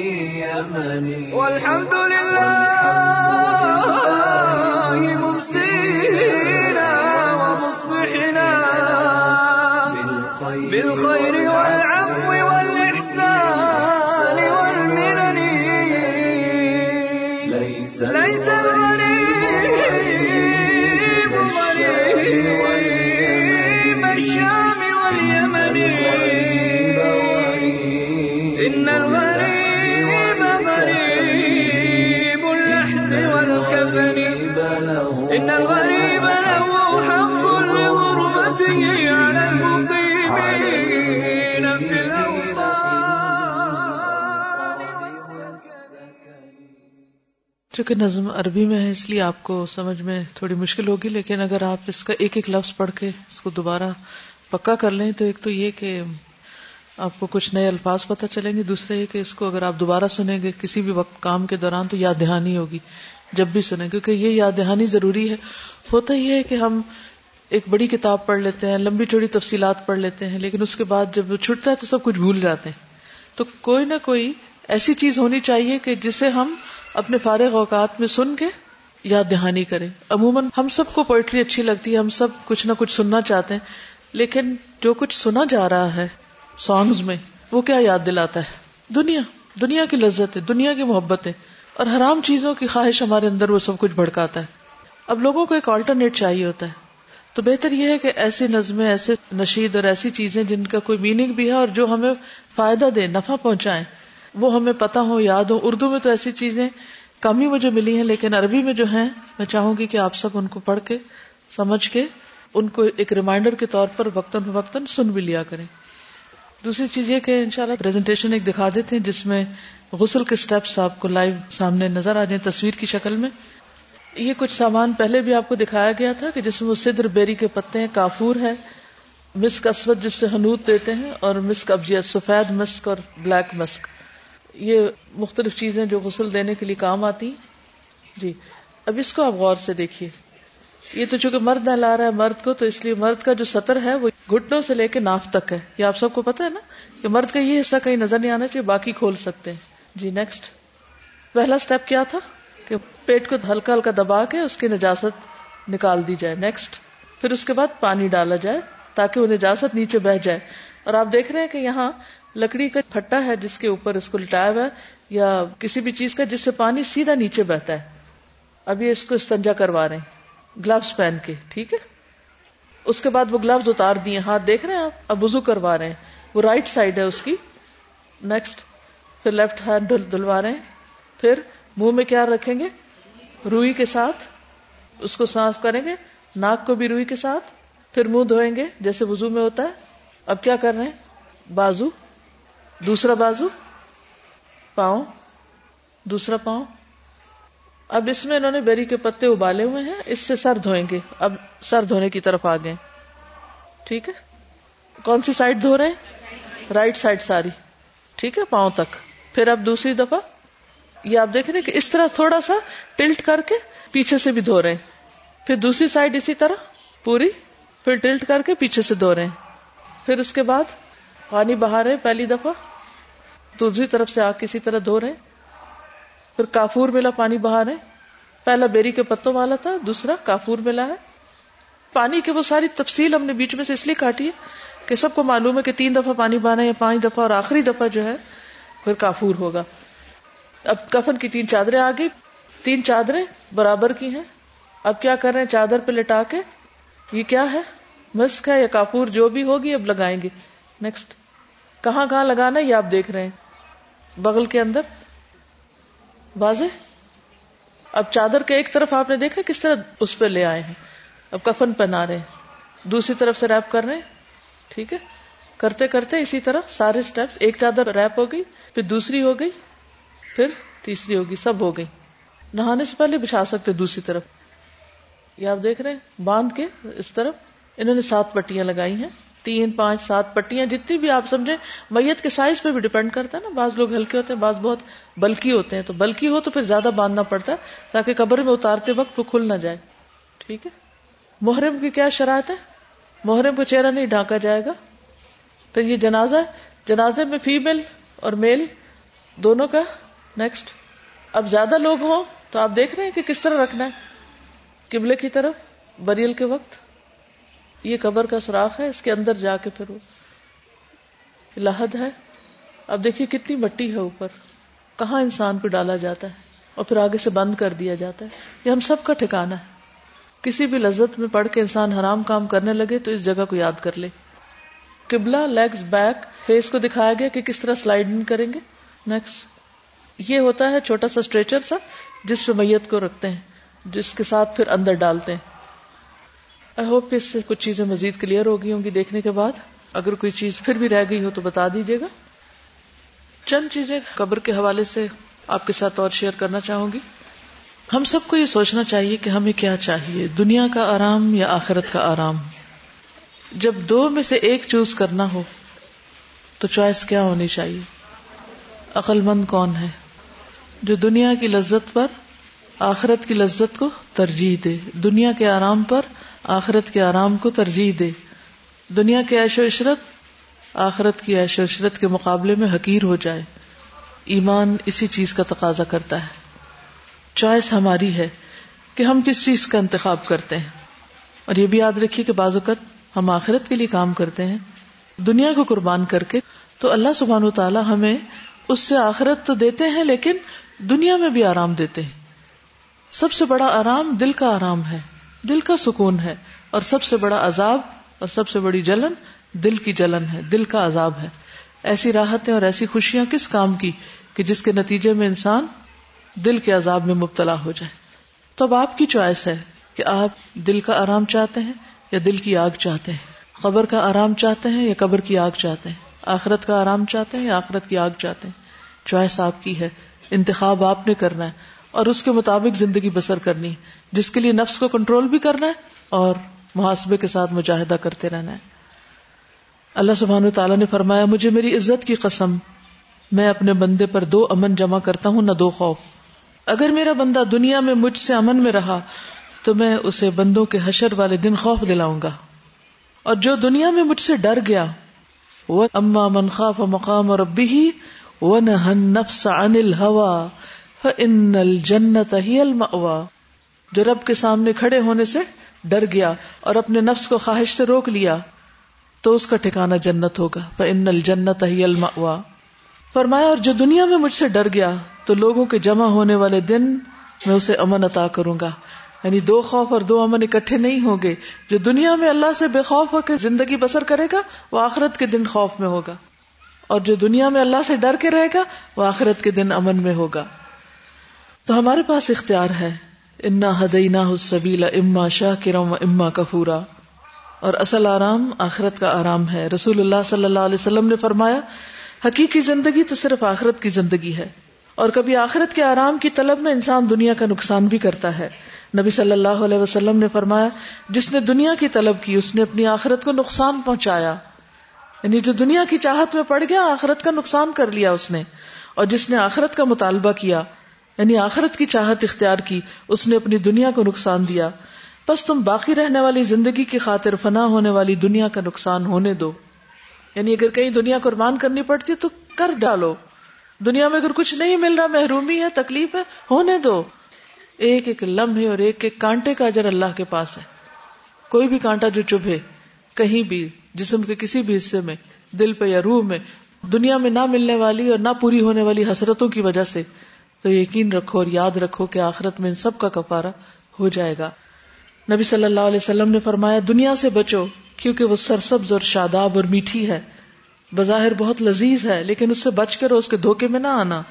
يمن والحمد لله مرسينا ومصبحنا بالخير والعفو والإحسان والمنن ليس ليس الغريب غريب الشام چونکہ نظم عربی میں ہے اس لیے آپ کو سمجھ میں تھوڑی مشکل ہوگی لیکن اگر آپ اس کا ایک ایک لفظ پڑھ کے اس کو دوبارہ پکا کر لیں تو ایک تو یہ کہ آپ کو کچھ نئے الفاظ پتہ چلیں گے دوسرا یہ کہ اس کو اگر آپ دوبارہ سنیں گے کسی بھی وقت کام کے دوران تو یاد دہانی ہوگی جب بھی سنیں کیونکہ یہ یاد دہانی ضروری ہے ہوتا یہ ہے کہ ہم ایک بڑی کتاب پڑھ لیتے ہیں لمبی چوڑی تفصیلات پڑھ لیتے ہیں لیکن اس کے بعد جب چھٹتا ہے تو سب کچھ بھول جاتے ہیں تو کوئی نہ کوئی ایسی چیز ہونی چاہیے کہ جسے ہم اپنے فارغ اوقات میں سن کے یاد دہانی کریں عموماً ہم سب کو پوئٹری اچھی لگتی ہے ہم سب کچھ نہ کچھ سننا چاہتے ہیں لیکن جو کچھ سنا جا رہا ہے سانگز میں وہ کیا یاد دلاتا ہے دنیا دنیا کی لذتیں دنیا کی محبتیں اور حرام چیزوں کی خواہش ہمارے اندر وہ سب کچھ بھڑکاتا ہے اب لوگوں کو ایک آلٹرنیٹ چاہیے ہوتا ہے تو بہتر یہ ہے کہ ایسی نظمیں ایسے نشید اور ایسی چیزیں جن کا کوئی میننگ بھی ہے اور جو ہمیں فائدہ دے نفع پہنچائیں وہ ہمیں پتا ہو یاد ہو اردو میں تو ایسی چیزیں کمی مجھے ملی ہیں لیکن عربی میں جو ہیں میں چاہوں گی کہ آپ سب ان کو پڑھ کے سمجھ کے ان کو ایک ریمائنڈر کے طور پر وقتاً فوقتاً سن بھی لیا کریں دوسری چیز یہ کہ انشاءاللہ پریزنٹیشن ایک دکھا دیتے ہیں جس میں غسل کے سٹیپس آپ کو لائیو سامنے نظر آ جائیں تصویر کی شکل میں یہ کچھ سامان پہلے بھی آپ کو دکھایا گیا تھا کہ جس میں وہ سدر بیری کے پتے ہیں کافور ہے مسک اسود جس سے حنوت دیتے ہیں اور مسک ابجیا سفید مسک اور بلیک مسک یہ مختلف چیزیں جو غسل دینے کے لیے کام آتی جی اب اس کو آپ غور سے دیکھیے یہ تو چونکہ مرد نہ لا رہا ہے مرد کو تو اس لیے مرد کا جو سطر ہے وہ گھٹنوں سے لے کے ناف تک ہے یہ آپ سب کو پتا ہے نا کہ مرد کا یہ حصہ کہیں نظر نہیں آنا چاہیے باقی کھول سکتے ہیں جی نیکسٹ پہلا اسٹیپ کیا تھا کہ پیٹ کو ہلکا ہلکا دبا کے اس کی نجاست نکال دی جائے نیکسٹ پھر اس کے بعد پانی ڈالا جائے تاکہ وہ نجاست نیچے بہ جائے اور آپ دیکھ رہے ہیں کہ یہاں لکڑی کا پھٹا ہے جس کے اوپر اس کو ہوا ہے یا کسی بھی چیز کا جس سے پانی سیدھا نیچے بہتا ہے ابھی اس کو استنجا کروا رہے ہیں گلوز پہن کے ٹھیک ہے اس کے بعد وہ گلوز اتار دیے ہاتھ دیکھ رہے ہیں آپ اب وزو کروا رہے ہیں وہ رائٹ سائڈ ہے اس کی نیکسٹ پھر لیفٹ ہینڈ دلوا رہے ہیں پھر منہ میں کیا رکھیں گے روئی کے ساتھ اس کو صاف کریں گے ناک کو بھی روئی کے ساتھ پھر منہ دھوئیں گے جیسے وزو میں ہوتا ہے اب کیا کر رہے ہیں بازو دوسرا بازو پاؤں دوسرا پاؤں اب اس میں انہوں نے بیری کے پتے ابالے ہوئے ہیں اس سے سر دھوئیں گے اب سر دھونے کی طرف آ گئے ٹھیک ہے کون سی سائڈ دھو رہے ہیں رائٹ سائڈ ساری ٹھیک ہے پاؤں تک پھر اب دوسری دفعہ یہ آپ دیکھ رہے کہ اس طرح تھوڑا سا ٹلٹ کر کے پیچھے سے بھی دھو رہے ہیں پھر دوسری سائڈ اسی طرح پوری پھر ٹلٹ کر کے پیچھے سے دھو رہے ہیں پھر اس کے بعد پانی بہا رہے پہلی دفعہ دوسری طرف سے آگ کسی طرح دھو رہے پھر کافور میلا پانی بہا رہے پہلا بیری کے پتوں والا تھا دوسرا کافور میلا ہے پانی کی وہ ساری تفصیل ہم نے بیچ میں سے اس لیے کاٹی ہے کہ سب کو معلوم ہے کہ تین دفعہ پانی بہانا یا پانچ دفعہ اور آخری دفعہ جو ہے پھر کافور ہوگا اب کفن کی تین چادریں آ گئی تین چادریں برابر کی ہیں اب کیا کر رہے ہیں چادر پہ لٹا کے یہ کیا ہے مسک ہے یا کافور جو بھی ہوگی اب لگائیں گے نیکسٹ کہاں کہاں لگانا یہ آپ دیکھ رہے ہیں بغل کے اندر بازے اب چادر کے ایک طرف آپ نے دیکھا کس طرح اس پہ لے آئے ہیں اب کفن پہنا رہے ہیں دوسری طرف سے ریپ کر رہے ہیں ٹھیک ہے کرتے کرتے اسی طرح سارے اسٹیپ ایک چادر ریپ ہو گئی پھر دوسری ہو گئی پھر تیسری ہوگی سب ہو گئی نہانے سے پہلے بچھا سکتے دوسری طرف یہ آپ دیکھ رہے ہیں باندھ کے اس طرف انہوں نے سات پٹیاں لگائی ہیں تین پانچ سات پٹیاں جتنی بھی آپ سمجھیں میت کے سائز پہ بھی ڈپینڈ کرتا ہے نا بعض لوگ ہلکے ہوتے ہیں بعض بہت بلکی ہوتے ہیں تو بلکی ہو تو پھر زیادہ باندھنا پڑتا ہے تاکہ قبر میں اتارتے وقت وہ کھل نہ جائے ٹھیک ہے محرم کی کیا شرائط ہے محرم کو چہرہ نہیں ڈھانکا جائے گا پھر یہ جنازہ جنازے میں فیمل اور میل دونوں کا نیکسٹ اب زیادہ لوگ ہوں تو آپ دیکھ رہے ہیں کہ کس طرح رکھنا ہے قبلے کی طرف بریل کے وقت یہ قبر کا سوراخ ہے اس کے اندر جا کے پھر وہ لہد ہے اب دیکھیے کتنی مٹی ہے اوپر کہاں انسان کو ڈالا جاتا ہے اور پھر آگے سے بند کر دیا جاتا ہے یہ ہم سب کا ٹھکانا ہے کسی بھی لذت میں پڑ کے انسان حرام کام کرنے لگے تو اس جگہ کو یاد کر لے کبلا لیگز بیک فیس کو دکھایا گیا کہ کس طرح سلائڈنگ کریں گے نیکسٹ یہ ہوتا ہے چھوٹا سا اسٹریچر سا جس پہ میت کو رکھتے ہیں جس کے ساتھ پھر اندر ڈالتے ہیں آئی ہوپ کہ اس سے کچھ چیزیں مزید کلیئر ہو گئی ہوں گی دیکھنے کے بعد اگر کوئی چیز پھر بھی رہ گئی ہو تو بتا دیجیے گا چند چیزیں قبر کے حوالے سے آپ کے ساتھ اور شیئر کرنا چاہوں گی ہم سب کو یہ سوچنا چاہیے کہ ہمیں کیا چاہیے دنیا کا آرام یا آخرت کا آرام جب دو میں سے ایک چوز کرنا ہو تو چوائس کیا ہونی چاہیے عقل مند کون ہے جو دنیا کی لذت پر آخرت کی لذت کو ترجیح دے دنیا کے آرام پر آخرت کے آرام کو ترجیح دے دنیا کے عیش و عشرت آخرت کی عیش و عشرت کے مقابلے میں حقیر ہو جائے ایمان اسی چیز کا تقاضا کرتا ہے چوائس ہماری ہے کہ ہم کس چیز کا انتخاب کرتے ہیں اور یہ بھی یاد رکھیے کہ بعض اوقت ہم آخرت کے لیے کام کرتے ہیں دنیا کو قربان کر کے تو اللہ سبحان و تعالیٰ ہمیں اس سے آخرت تو دیتے ہیں لیکن دنیا میں بھی آرام دیتے ہیں سب سے بڑا آرام دل کا آرام ہے دل کا سکون ہے اور سب سے بڑا عذاب اور سب سے بڑی جلن دل کی جلن ہے دل کا عذاب ہے ایسی راحتیں اور ایسی خوشیاں کس کام کی کہ جس کے نتیجے میں انسان دل کے عذاب میں مبتلا ہو جائے تو اب آپ کی چوائس ہے کہ آپ دل کا آرام چاہتے ہیں یا دل کی آگ چاہتے ہیں قبر کا آرام چاہتے ہیں یا قبر کی آگ چاہتے ہیں آخرت کا آرام چاہتے ہیں یا آخرت کی آگ چاہتے ہیں چوائس آپ کی ہے انتخاب آپ نے کرنا ہے اور اس کے مطابق زندگی بسر کرنی جس کے لیے نفس کو کنٹرول بھی کرنا ہے اور محاسبے کے ساتھ مجاہدہ کرتے رہنا ہے اللہ سبحان تعالیٰ نے فرمایا مجھے میری عزت کی قسم میں اپنے بندے پر دو امن جمع کرتا ہوں نہ دو خوف اگر میرا بندہ دنیا میں مجھ سے امن میں رہا تو میں اسے بندوں کے حشر والے دن خوف دلاؤں گا اور جو دنیا میں مجھ سے ڈر گیا وہ اما من خاف مقام اور ابی ہی وہ نہ انل الجنت ہی الما جو رب کے سامنے کھڑے ہونے سے ڈر گیا اور اپنے نفس کو خواہش سے روک لیا تو اس کا ٹھکانا جنت ہوگا الجنت ہی اور جو دنیا میں مجھ سے ڈر گیا تو لوگوں کے جمع ہونے والے دن میں اسے امن عطا کروں گا یعنی دو خوف اور دو امن اکٹھے نہیں ہوں گے جو دنیا میں اللہ سے بے خوف ہو کے زندگی بسر کرے گا وہ آخرت کے دن خوف میں ہوگا اور جو دنیا میں اللہ سے ڈر کے رہے گا وہ آخرت کے دن امن میں ہوگا تو ہمارے پاس اختیار ہے انا نہ سبیلا اما شاہ کرم اما کفورا اور اصل آرام آخرت کا آرام ہے رسول اللہ صلی اللہ علیہ وسلم نے فرمایا حقیقی زندگی تو صرف آخرت کی زندگی ہے اور کبھی آخرت کے آرام کی طلب میں انسان دنیا کا نقصان بھی کرتا ہے نبی صلی اللہ علیہ وسلم نے فرمایا جس نے دنیا کی طلب کی اس نے اپنی آخرت کو نقصان پہنچایا یعنی جو دنیا کی چاہت میں پڑ گیا آخرت کا نقصان کر لیا اس نے اور جس نے آخرت کا مطالبہ کیا یعنی آخرت کی چاہت اختیار کی اس نے اپنی دنیا کو نقصان دیا بس تم باقی رہنے والی زندگی کی خاطر فنا ہونے والی دنیا کا نقصان ہونے دو یعنی اگر کہیں دنیا قربان کرنی پڑتی تو کر ڈالو دنیا میں اگر کچھ نہیں مل رہا محرومی ہے تکلیف ہے ہونے دو ایک ایک لمحے اور ایک ایک کانٹے کا اجر اللہ کے پاس ہے کوئی بھی کانٹا جو چبھے کہیں بھی جسم کے کسی بھی حصے میں دل پہ یا روح میں دنیا میں نہ ملنے والی اور نہ پوری ہونے والی حسرتوں کی وجہ سے تو یقین رکھو اور یاد رکھو کہ آخرت میں ان سب کا ہو جائے گا نبی صلی اللہ علیہ وسلم نے فرمایا دنیا سے بچو کیونکہ وہ سرسبز اور اور شاداب میٹھی ہے بظاہر بہت لذیذ ہے لیکن اس سے بچ کر اس کے دھوکے میں نہ آنا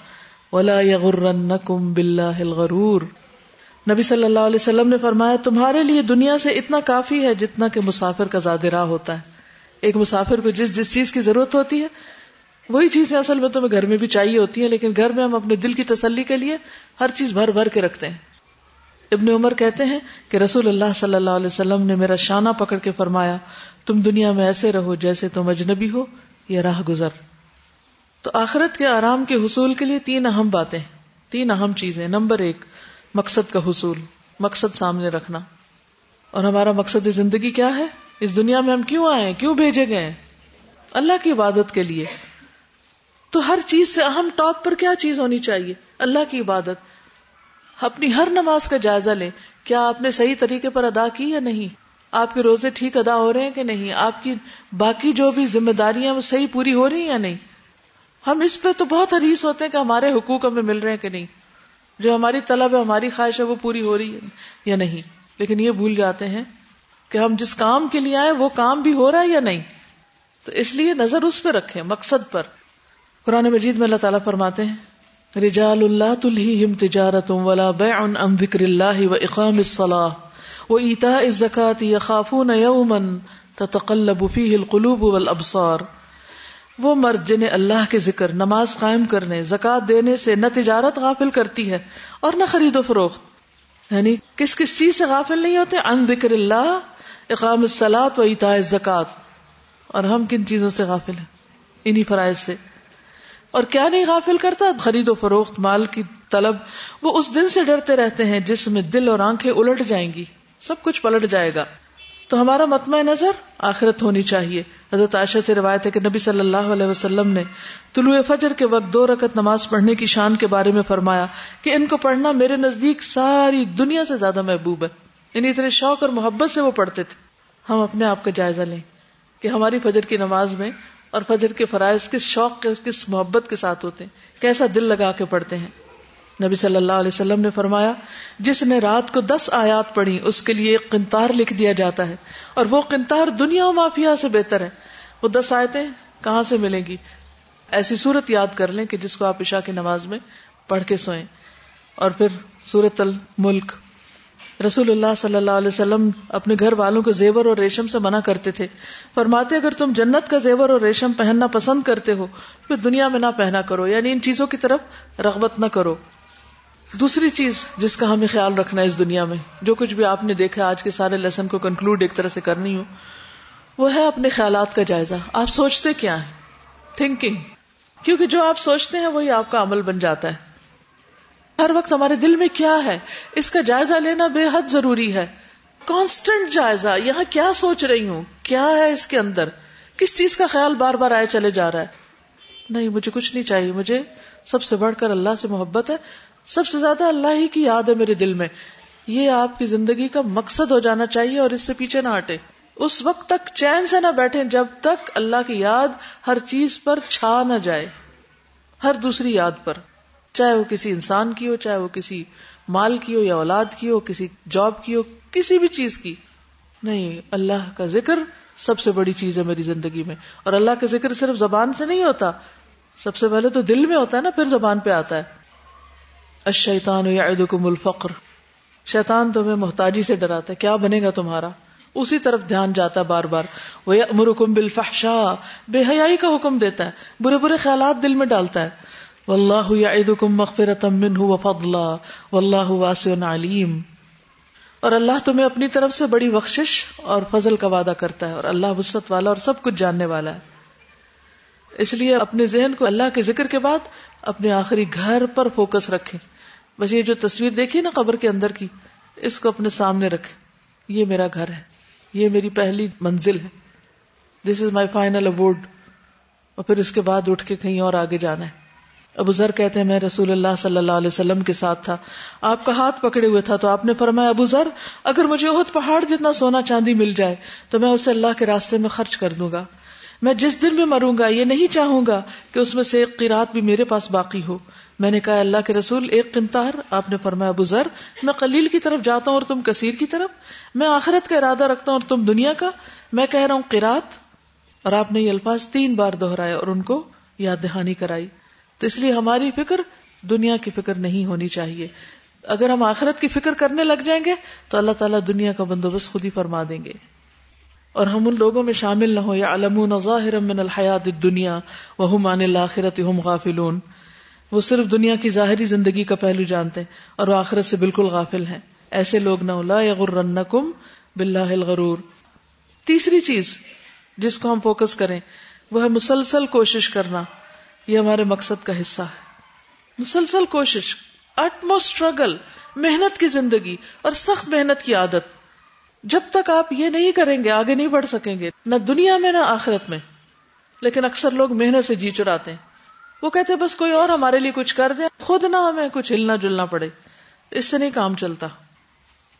ولا یغرنکم باللہ الغرور غرور نبی صلی اللہ علیہ وسلم نے فرمایا تمہارے لیے دنیا سے اتنا کافی ہے جتنا کہ مسافر کا زاد راہ ہوتا ہے ایک مسافر کو جس جس چیز کی ضرورت ہوتی ہے وہی چیزیں اصل میں تمہیں گھر میں بھی چاہیے ہوتی ہیں لیکن گھر میں ہم اپنے دل کی تسلی کے لیے ہر چیز بھر بھر کے رکھتے ہیں ابن عمر کہتے ہیں کہ رسول اللہ صلی اللہ علیہ وسلم نے میرا شانہ پکڑ کے فرمایا تم دنیا میں ایسے رہو جیسے تم اجنبی ہو یا راہ گزر تو آخرت کے آرام کے حصول کے لیے تین اہم باتیں تین اہم چیزیں نمبر ایک مقصد کا حصول مقصد سامنے رکھنا اور ہمارا مقصد زندگی کیا ہے اس دنیا میں ہم کیوں آئے کیوں بھیجے گئے اللہ کی عبادت کے لیے تو ہر چیز سے اہم ٹاپ پر کیا چیز ہونی چاہیے اللہ کی عبادت اپنی ہر نماز کا جائزہ لیں کیا آپ نے صحیح طریقے پر ادا کی یا نہیں آپ کے روزے ٹھیک ادا ہو رہے ہیں کہ نہیں آپ کی باقی جو بھی ذمہ داریاں وہ صحیح پوری ہو رہی ہیں یا نہیں ہم اس پہ تو بہت حریص ہوتے ہیں کہ ہمارے حقوق ہمیں مل رہے ہیں کہ نہیں جو ہماری طلب ہے ہماری خواہش ہے وہ پوری ہو رہی ہے یا نہیں لیکن یہ بھول جاتے ہیں کہ ہم جس کام کے لیے آئے وہ کام بھی ہو رہا ہے یا نہیں تو اس لیے نظر اس پہ رکھیں مقصد پر قرآن مجید میں اللہ تعالیٰ فرماتے ہیں رجال اللہ تجارت ولا بیع ذکر اللہ و اقام و ایتاء الزکاة یخافون یوما تتقلب القلوب والابصار وہ مرد جنہیں اللہ کے ذکر نماز قائم کرنے زکات دینے سے نہ تجارت غافل کرتی ہے اور نہ خرید و فروخت یعنی کس کس چیز سے غافل نہیں ہوتے ان ذکر اللہ اقام اصلاح و ایتاء الزکاة اور ہم کن چیزوں سے غافل ہیں انہی فرائض سے اور کیا نہیں غافل کرتا خرید و فروخت مال کی طلب وہ اس دن سے ڈرتے رہتے ہیں جس میں دل اور آنکھیں الٹ جائیں گی سب کچھ پلٹ جائے گا تو ہمارا متمع نظر آخرت ہونی چاہیے حضرت عائشہ سے روایت ہے کہ نبی صلی اللہ علیہ وسلم نے طلوع فجر کے وقت دو رکعت نماز پڑھنے کی شان کے بارے میں فرمایا کہ ان کو پڑھنا میرے نزدیک ساری دنیا سے زیادہ محبوب ہے انہیں یعنی اتنے شوق اور محبت سے وہ پڑھتے تھے ہم اپنے آپ کا جائزہ لیں کہ ہماری فجر کی نماز میں اور فجر کے فرائض کس شوق کے کس محبت کے ساتھ ہوتے ہیں کیسا دل لگا کے پڑھتے ہیں نبی صلی اللہ علیہ وسلم نے فرمایا جس نے رات کو دس آیات پڑھی اس کے لیے ایک قنتار لکھ دیا جاتا ہے اور وہ کنتار دنیا و مافیا سے بہتر ہے وہ دس آیتیں کہاں سے ملیں گی ایسی صورت یاد کر لیں کہ جس کو آپ عشاء کی نماز میں پڑھ کے سوئیں اور پھر سورت الملک رسول اللہ صلی اللہ علیہ وسلم اپنے گھر والوں کو زیور اور ریشم سے منع کرتے تھے فرماتے اگر تم جنت کا زیور اور ریشم پہننا پسند کرتے ہو پھر دنیا میں نہ پہنا کرو یعنی ان چیزوں کی طرف رغبت نہ کرو دوسری چیز جس کا ہمیں خیال رکھنا ہے اس دنیا میں جو کچھ بھی آپ نے دیکھا آج کے سارے لیسن کو کنکلوڈ ایک طرح سے کرنی ہو وہ ہے اپنے خیالات کا جائزہ آپ سوچتے کیا ہیں تھنکنگ کیونکہ جو آپ سوچتے ہیں وہی آپ کا عمل بن جاتا ہے ہر وقت ہمارے دل میں کیا ہے اس کا جائزہ لینا بے حد ضروری ہے کانسٹنٹ جائزہ یہاں کیا سوچ رہی ہوں کیا ہے اس کے اندر کس چیز کا خیال بار بار آئے چلے جا رہا ہے نہیں مجھے کچھ نہیں چاہیے مجھے سب سے بڑھ کر اللہ سے محبت ہے سب سے زیادہ اللہ ہی کی یاد ہے میرے دل میں یہ آپ کی زندگی کا مقصد ہو جانا چاہیے اور اس سے پیچھے نہ ہٹے اس وقت تک چین سے نہ بیٹھے جب تک اللہ کی یاد ہر چیز پر چھا نہ جائے ہر دوسری یاد پر چاہے وہ کسی انسان کی ہو چاہے وہ کسی مال کی ہو یا اولاد کی ہو کسی جاب کی ہو کسی بھی چیز کی نہیں اللہ کا ذکر سب سے بڑی چیز ہے میری زندگی میں اور اللہ کا ذکر صرف زبان سے نہیں ہوتا سب سے پہلے تو دل میں ہوتا ہے نا پھر زبان پہ آتا ہے اشیتان یعدکم یا شیطان تمہیں محتاجی سے ڈراتا ہے کیا بنے گا تمہارا اسی طرف دھیان جاتا ہے بار بار وہ امرکم بالفحشاء بے حیائی کا حکم دیتا ہے برے برے خیالات دل میں ڈالتا ہے اللہ عید مخفر منہ وفضلا اللہ واسع علیم اور اللہ تمہیں اپنی طرف سے بڑی بخش اور فضل کا وعدہ کرتا ہے اور اللہ وسط والا اور سب کچھ جاننے والا ہے اس لیے اپنے ذہن کو اللہ کے ذکر کے بعد اپنے آخری گھر پر فوکس رکھے بس یہ جو تصویر دیکھی نا قبر کے اندر کی اس کو اپنے سامنے رکھے یہ میرا گھر ہے یہ میری پہلی منزل ہے دس از مائی فائنل اوارڈ اور پھر اس کے بعد اٹھ کے کہیں اور آگے جانا ہے ابو ذر کہتے ہیں میں رسول اللہ صلی اللہ علیہ وسلم کے ساتھ تھا آپ کا ہاتھ پکڑے ہوئے تھا تو آپ نے فرمایا ابو ذر اگر مجھے پہاڑ جتنا سونا چاندی مل جائے تو میں اسے اللہ کے راستے میں خرچ کر دوں گا میں جس دن میں مروں گا یہ نہیں چاہوں گا کہ اس میں سے ایک قیرات بھی میرے پاس باقی ہو میں نے کہا اللہ کے رسول ایک قنتار آپ نے فرمایا ابو ذر میں قلیل کی طرف جاتا ہوں اور تم کثیر کی طرف میں آخرت کا ارادہ رکھتا ہوں اور تم دنیا کا میں کہہ رہا ہوں قیرات اور آپ نے یہ الفاظ تین بار دہرائے اور ان کو یاد دہانی کرائی تو اس لیے ہماری فکر دنیا کی فکر نہیں ہونی چاہیے اگر ہم آخرت کی فکر کرنے لگ جائیں گے تو اللہ تعالیٰ دنیا کا بندوبست خود ہی فرما دیں گے اور ہم ان لوگوں میں شامل نہ ہو غافلون وہ صرف دنیا کی ظاہری زندگی کا پہلو جانتے ہیں اور وہ آخرت سے بالکل غافل ہیں ایسے لوگ نہ کم الغرور تیسری چیز جس کو ہم فوکس کریں وہ ہے مسلسل کوشش کرنا یہ ہمارے مقصد کا حصہ ہے مسلسل کوشش اسٹرگل محنت کی زندگی اور سخت محنت کی عادت جب تک آپ یہ نہیں کریں گے آگے نہیں بڑھ سکیں گے نہ دنیا میں نہ آخرت میں لیکن اکثر لوگ محنت سے جی چراتے ہیں وہ کہتے ہیں بس کوئی اور ہمارے لیے کچھ کر دیں خود نہ ہمیں کچھ ہلنا جلنا پڑے اس سے نہیں کام چلتا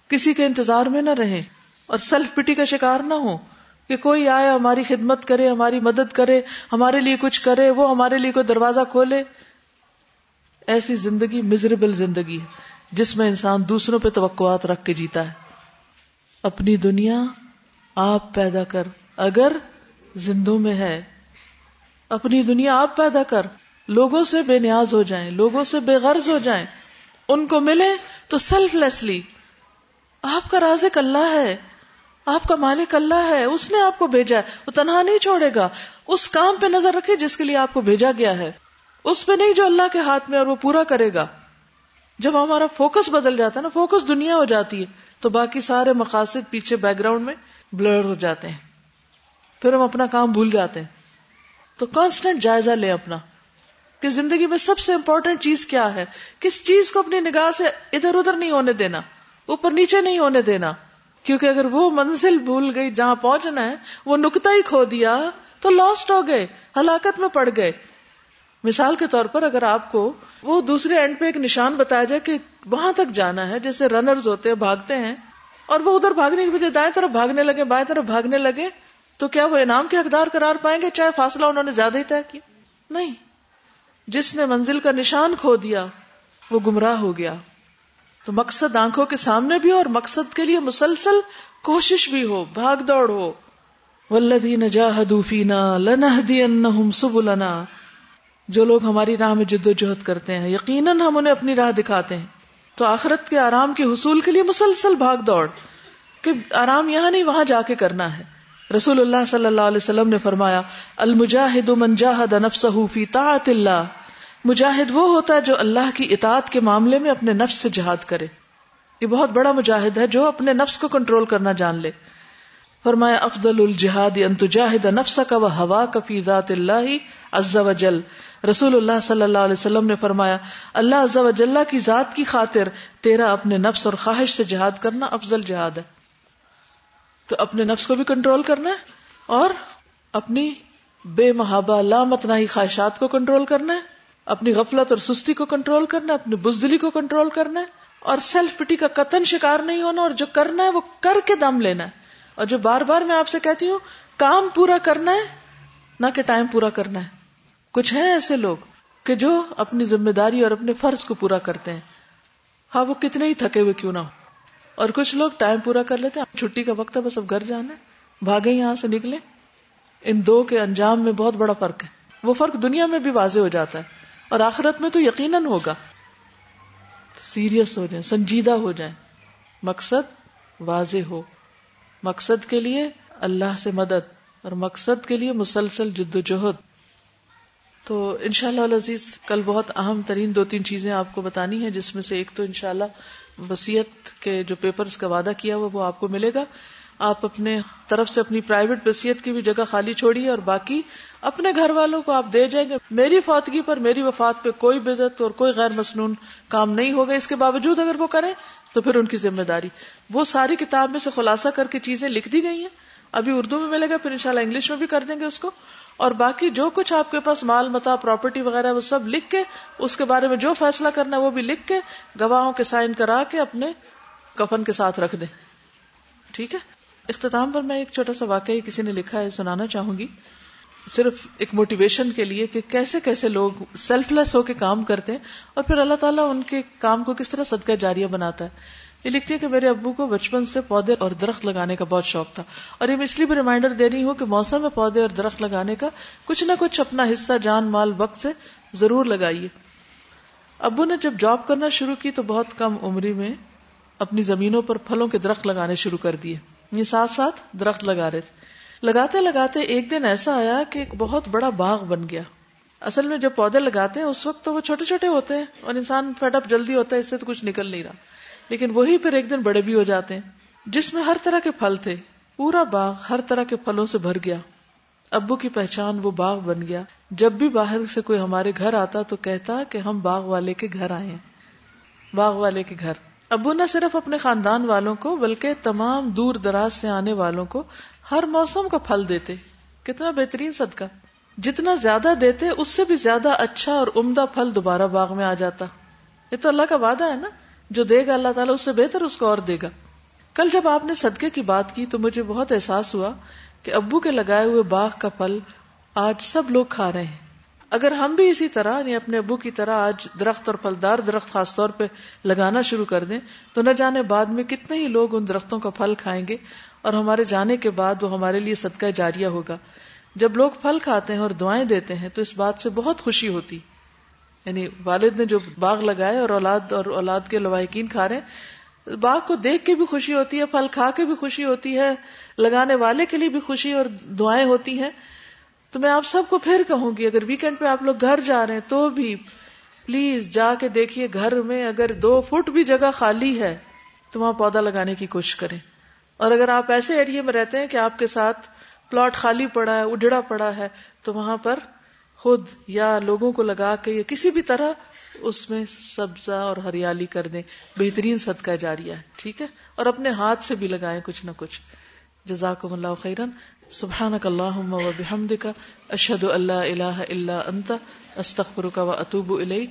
کسی کے انتظار میں نہ رہیں اور سیلف پٹی کا شکار نہ ہو کہ کوئی آئے ہماری خدمت کرے ہماری مدد کرے ہمارے لیے کچھ کرے وہ ہمارے لیے کوئی دروازہ کھولے ایسی زندگی مزریبل زندگی ہے جس میں انسان دوسروں پہ توقعات رکھ کے جیتا ہے اپنی دنیا آپ پیدا کر اگر زندوں میں ہے اپنی دنیا آپ پیدا کر لوگوں سے بے نیاز ہو جائیں لوگوں سے بے غرض ہو جائیں ان کو ملے تو سیلف لیسلی آپ کا رازق اللہ ہے آپ کا مالک اللہ ہے اس نے آپ کو بھیجا ہے وہ تنہا نہیں چھوڑے گا اس کام پہ نظر رکھے جس کے لیے آپ کو بھیجا گیا ہے اس پہ نہیں جو اللہ کے ہاتھ میں اور وہ پورا کرے گا جب ہمارا فوکس بدل جاتا ہے نا فوکس دنیا ہو جاتی ہے تو باقی سارے مقاصد پیچھے بیک گراؤنڈ میں بلر ہو جاتے ہیں پھر ہم اپنا کام بھول جاتے ہیں تو کانسٹنٹ جائزہ لیں اپنا کہ زندگی میں سب سے امپورٹنٹ چیز کیا ہے کس چیز کو اپنی نگاہ سے ادھر ادھر نہیں ہونے دینا اوپر نیچے نہیں ہونے دینا کیونکہ اگر وہ منزل بھول گئی جہاں پہنچنا ہے وہ نکتا ہی کھو دیا تو لاسٹ ہو گئے ہلاکت میں پڑ گئے مثال کے طور پر اگر آپ کو وہ دوسرے اینڈ پہ ایک نشان بتایا جائے کہ وہاں تک جانا ہے جیسے رنرز ہوتے ہیں بھاگتے ہیں اور وہ ادھر بھاگنے کی وجہ دائیں طرف بھاگنے لگے بائیں طرف بھاگنے لگے تو کیا وہ انعام کے حقدار قرار پائیں گے چاہے فاصلہ انہوں نے زیادہ ہی طے کیا نہیں جس نے منزل کا نشان کھو دیا وہ گمراہ ہو گیا تو مقصد آنکھوں کے سامنے بھی ہو اور مقصد کے لیے مسلسل کوشش بھی ہو بھاگ دوڑ ہو لنا جو لوگ ہماری راہ میں جد و جہد کرتے ہیں یقیناً ہم انہیں اپنی راہ دکھاتے ہیں تو آخرت کے آرام کے حصول کے لیے مسلسل بھاگ دوڑ کہ آرام یہاں نہیں وہاں جا کے کرنا ہے رسول اللہ صلی اللہ علیہ وسلم نے فرمایا المجاہد منجاہد فی طاعت اللہ مجاہد وہ ہوتا ہے جو اللہ کی اطاعت کے معاملے میں اپنے نفس سے جہاد کرے یہ بہت بڑا مجاہد ہے جو اپنے نفس کو کنٹرول کرنا جان لے فرمایا افضل الجہاد نفس کفی ذات اللہ جل رسول اللہ صلی اللہ علیہ وسلم نے فرمایا اللہ عز وجل کی ذات کی خاطر تیرا اپنے نفس اور خواہش سے جہاد کرنا افضل جہاد ہے تو اپنے نفس کو بھی کنٹرول کرنا ہے اور اپنی بے محابہ لامتناہی خواہشات کو کنٹرول کرنا ہے اپنی غفلت اور سستی کو کنٹرول کرنا ہے اپنی بزدلی کو کنٹرول کرنا ہے اور سیلف پٹی کا قطن شکار نہیں ہونا اور جو کرنا ہے وہ کر کے دم لینا ہے اور جو بار بار میں آپ سے کہتی ہوں کام پورا کرنا ہے نہ کہ ٹائم پورا کرنا ہے کچھ ہیں ایسے لوگ کہ جو اپنی ذمہ داری اور اپنے فرض کو پورا کرتے ہیں ہاں وہ کتنے ہی تھکے ہوئے کیوں نہ ہو اور کچھ لوگ ٹائم پورا کر لیتے ہیں ہاں، چھٹی کا وقت ہے بس اب گھر جانا ہے بھاگے یہاں سے نکلے ان دو کے انجام میں بہت بڑا فرق ہے وہ فرق دنیا میں بھی واضح ہو جاتا ہے اور آخرت میں تو یقیناً ہوگا سیریس ہو جائیں سنجیدہ ہو جائیں مقصد واضح ہو مقصد کے لیے اللہ سے مدد اور مقصد کے لیے مسلسل جد و جہد تو شاء اللہ عزیز کل بہت اہم ترین دو تین چیزیں آپ کو بتانی ہیں جس میں سے ایک تو ان شاء اللہ وسیعت کے جو پیپرز کا وعدہ کیا ہوا وہ آپ کو ملے گا آپ اپنے طرف سے اپنی پرائیویٹ بصیت کی بھی جگہ خالی چھوڑیے اور باقی اپنے گھر والوں کو آپ دے جائیں گے میری فوتگی پر میری وفات پہ کوئی بدت اور کوئی غیر مصنون کام نہیں ہوگا اس کے باوجود اگر وہ کریں تو پھر ان کی ذمہ داری وہ ساری کتاب میں سے خلاصہ کر کے چیزیں لکھ دی گئی ہیں ابھی اردو میں ملے گا پھر انشاءاللہ انگلش میں بھی کر دیں گے اس کو اور باقی جو کچھ آپ کے پاس مال متا پراپرٹی وغیرہ وہ سب لکھ کے اس کے بارے میں جو فیصلہ کرنا ہے وہ بھی لکھ کے گواہوں کے سائن کرا کے اپنے کفن کے ساتھ رکھ دیں ٹھیک ہے اختتام پر میں ایک چھوٹا سا واقعہ کسی نے لکھا ہے سنانا چاہوں گی صرف ایک موٹیویشن کے لیے کہ کیسے کیسے لوگ سیلف لیس ہو کے کام کرتے ہیں اور پھر اللہ تعالیٰ ان کے کام کو کس طرح صدقہ جاریہ بناتا ہے یہ لکھتی ہے کہ میرے ابو کو بچپن سے پودے اور درخت لگانے کا بہت شوق تھا اور یہ میں اس لیے بھی ریمائنڈر دے رہی ہوں کہ موسم میں پودے اور درخت لگانے کا کچھ نہ کچھ اپنا حصہ جان مال وقت سے ضرور لگائیے ابو نے جب جاب کرنا شروع کی تو بہت کم عمری میں اپنی زمینوں پر پھلوں کے درخت لگانے شروع کر دیے یہ ساتھ ساتھ درخت لگا رہے تھے لگاتے لگاتے ایک دن ایسا آیا کہ ایک بہت بڑا باغ بن گیا اصل میں جب پودے لگاتے ہیں اس وقت تو وہ چھوٹے چھوٹے ہوتے ہیں اور انسان فیٹ ہے اس سے تو کچھ نکل نہیں رہا لیکن وہی پھر ایک دن بڑے بھی ہو جاتے ہیں جس میں ہر طرح کے پھل تھے پورا باغ ہر طرح کے پھلوں سے بھر گیا ابو کی پہچان وہ باغ بن گیا جب بھی باہر سے کوئی ہمارے گھر آتا تو کہتا کہ ہم باغ والے کے گھر آئے باغ والے کے گھر ابو نہ صرف اپنے خاندان والوں کو بلکہ تمام دور دراز سے آنے والوں کو ہر موسم کا پھل دیتے کتنا بہترین صدقہ جتنا زیادہ دیتے اس سے بھی زیادہ اچھا اور عمدہ پھل دوبارہ باغ میں آ جاتا یہ تو اللہ کا وعدہ ہے نا جو دے گا اللہ تعالیٰ اس سے بہتر اس کو اور دے گا کل جب آپ نے صدقے کی بات کی تو مجھے بہت احساس ہوا کہ ابو کے لگائے ہوئے باغ کا پھل آج سب لوگ کھا رہے ہیں اگر ہم بھی اسی طرح یعنی اپنے ابو کی طرح آج درخت اور پھلدار درخت خاص طور پہ لگانا شروع کر دیں تو نہ جانے بعد میں کتنے ہی لوگ ان درختوں کا پھل کھائیں گے اور ہمارے جانے کے بعد وہ ہمارے لیے صدقہ جاریہ ہوگا جب لوگ پھل کھاتے ہیں اور دعائیں دیتے ہیں تو اس بات سے بہت خوشی ہوتی یعنی والد نے جو باغ لگائے اور اولاد اور اولاد کے لواحقین کھا رہے ہیں باغ کو دیکھ کے بھی خوشی ہوتی ہے پھل کھا کے بھی خوشی ہوتی ہے لگانے والے کے لیے بھی خوشی اور دعائیں ہوتی ہیں تو میں آپ سب کو پھر کہوں گی اگر ویکینڈ پہ آپ لوگ گھر جا رہے ہیں تو بھی پلیز جا کے دیکھیے گھر میں اگر دو فٹ بھی جگہ خالی ہے تو وہاں پودا لگانے کی کوشش کریں اور اگر آپ ایسے ایریا میں رہتے ہیں کہ آپ کے ساتھ پلاٹ خالی پڑا ہے اجڑا پڑا ہے تو وہاں پر خود یا لوگوں کو لگا کے یا کسی بھی طرح اس میں سبزہ اور ہریالی کر دیں بہترین صدقہ جاریہ ہے ٹھیک ہے اور اپنے ہاتھ سے بھی لگائیں کچھ نہ کچھ جزاک خیرن سبحانک اللہم و بحمدک ہند الہ الا انت استغفرک و استرک اتوب الئی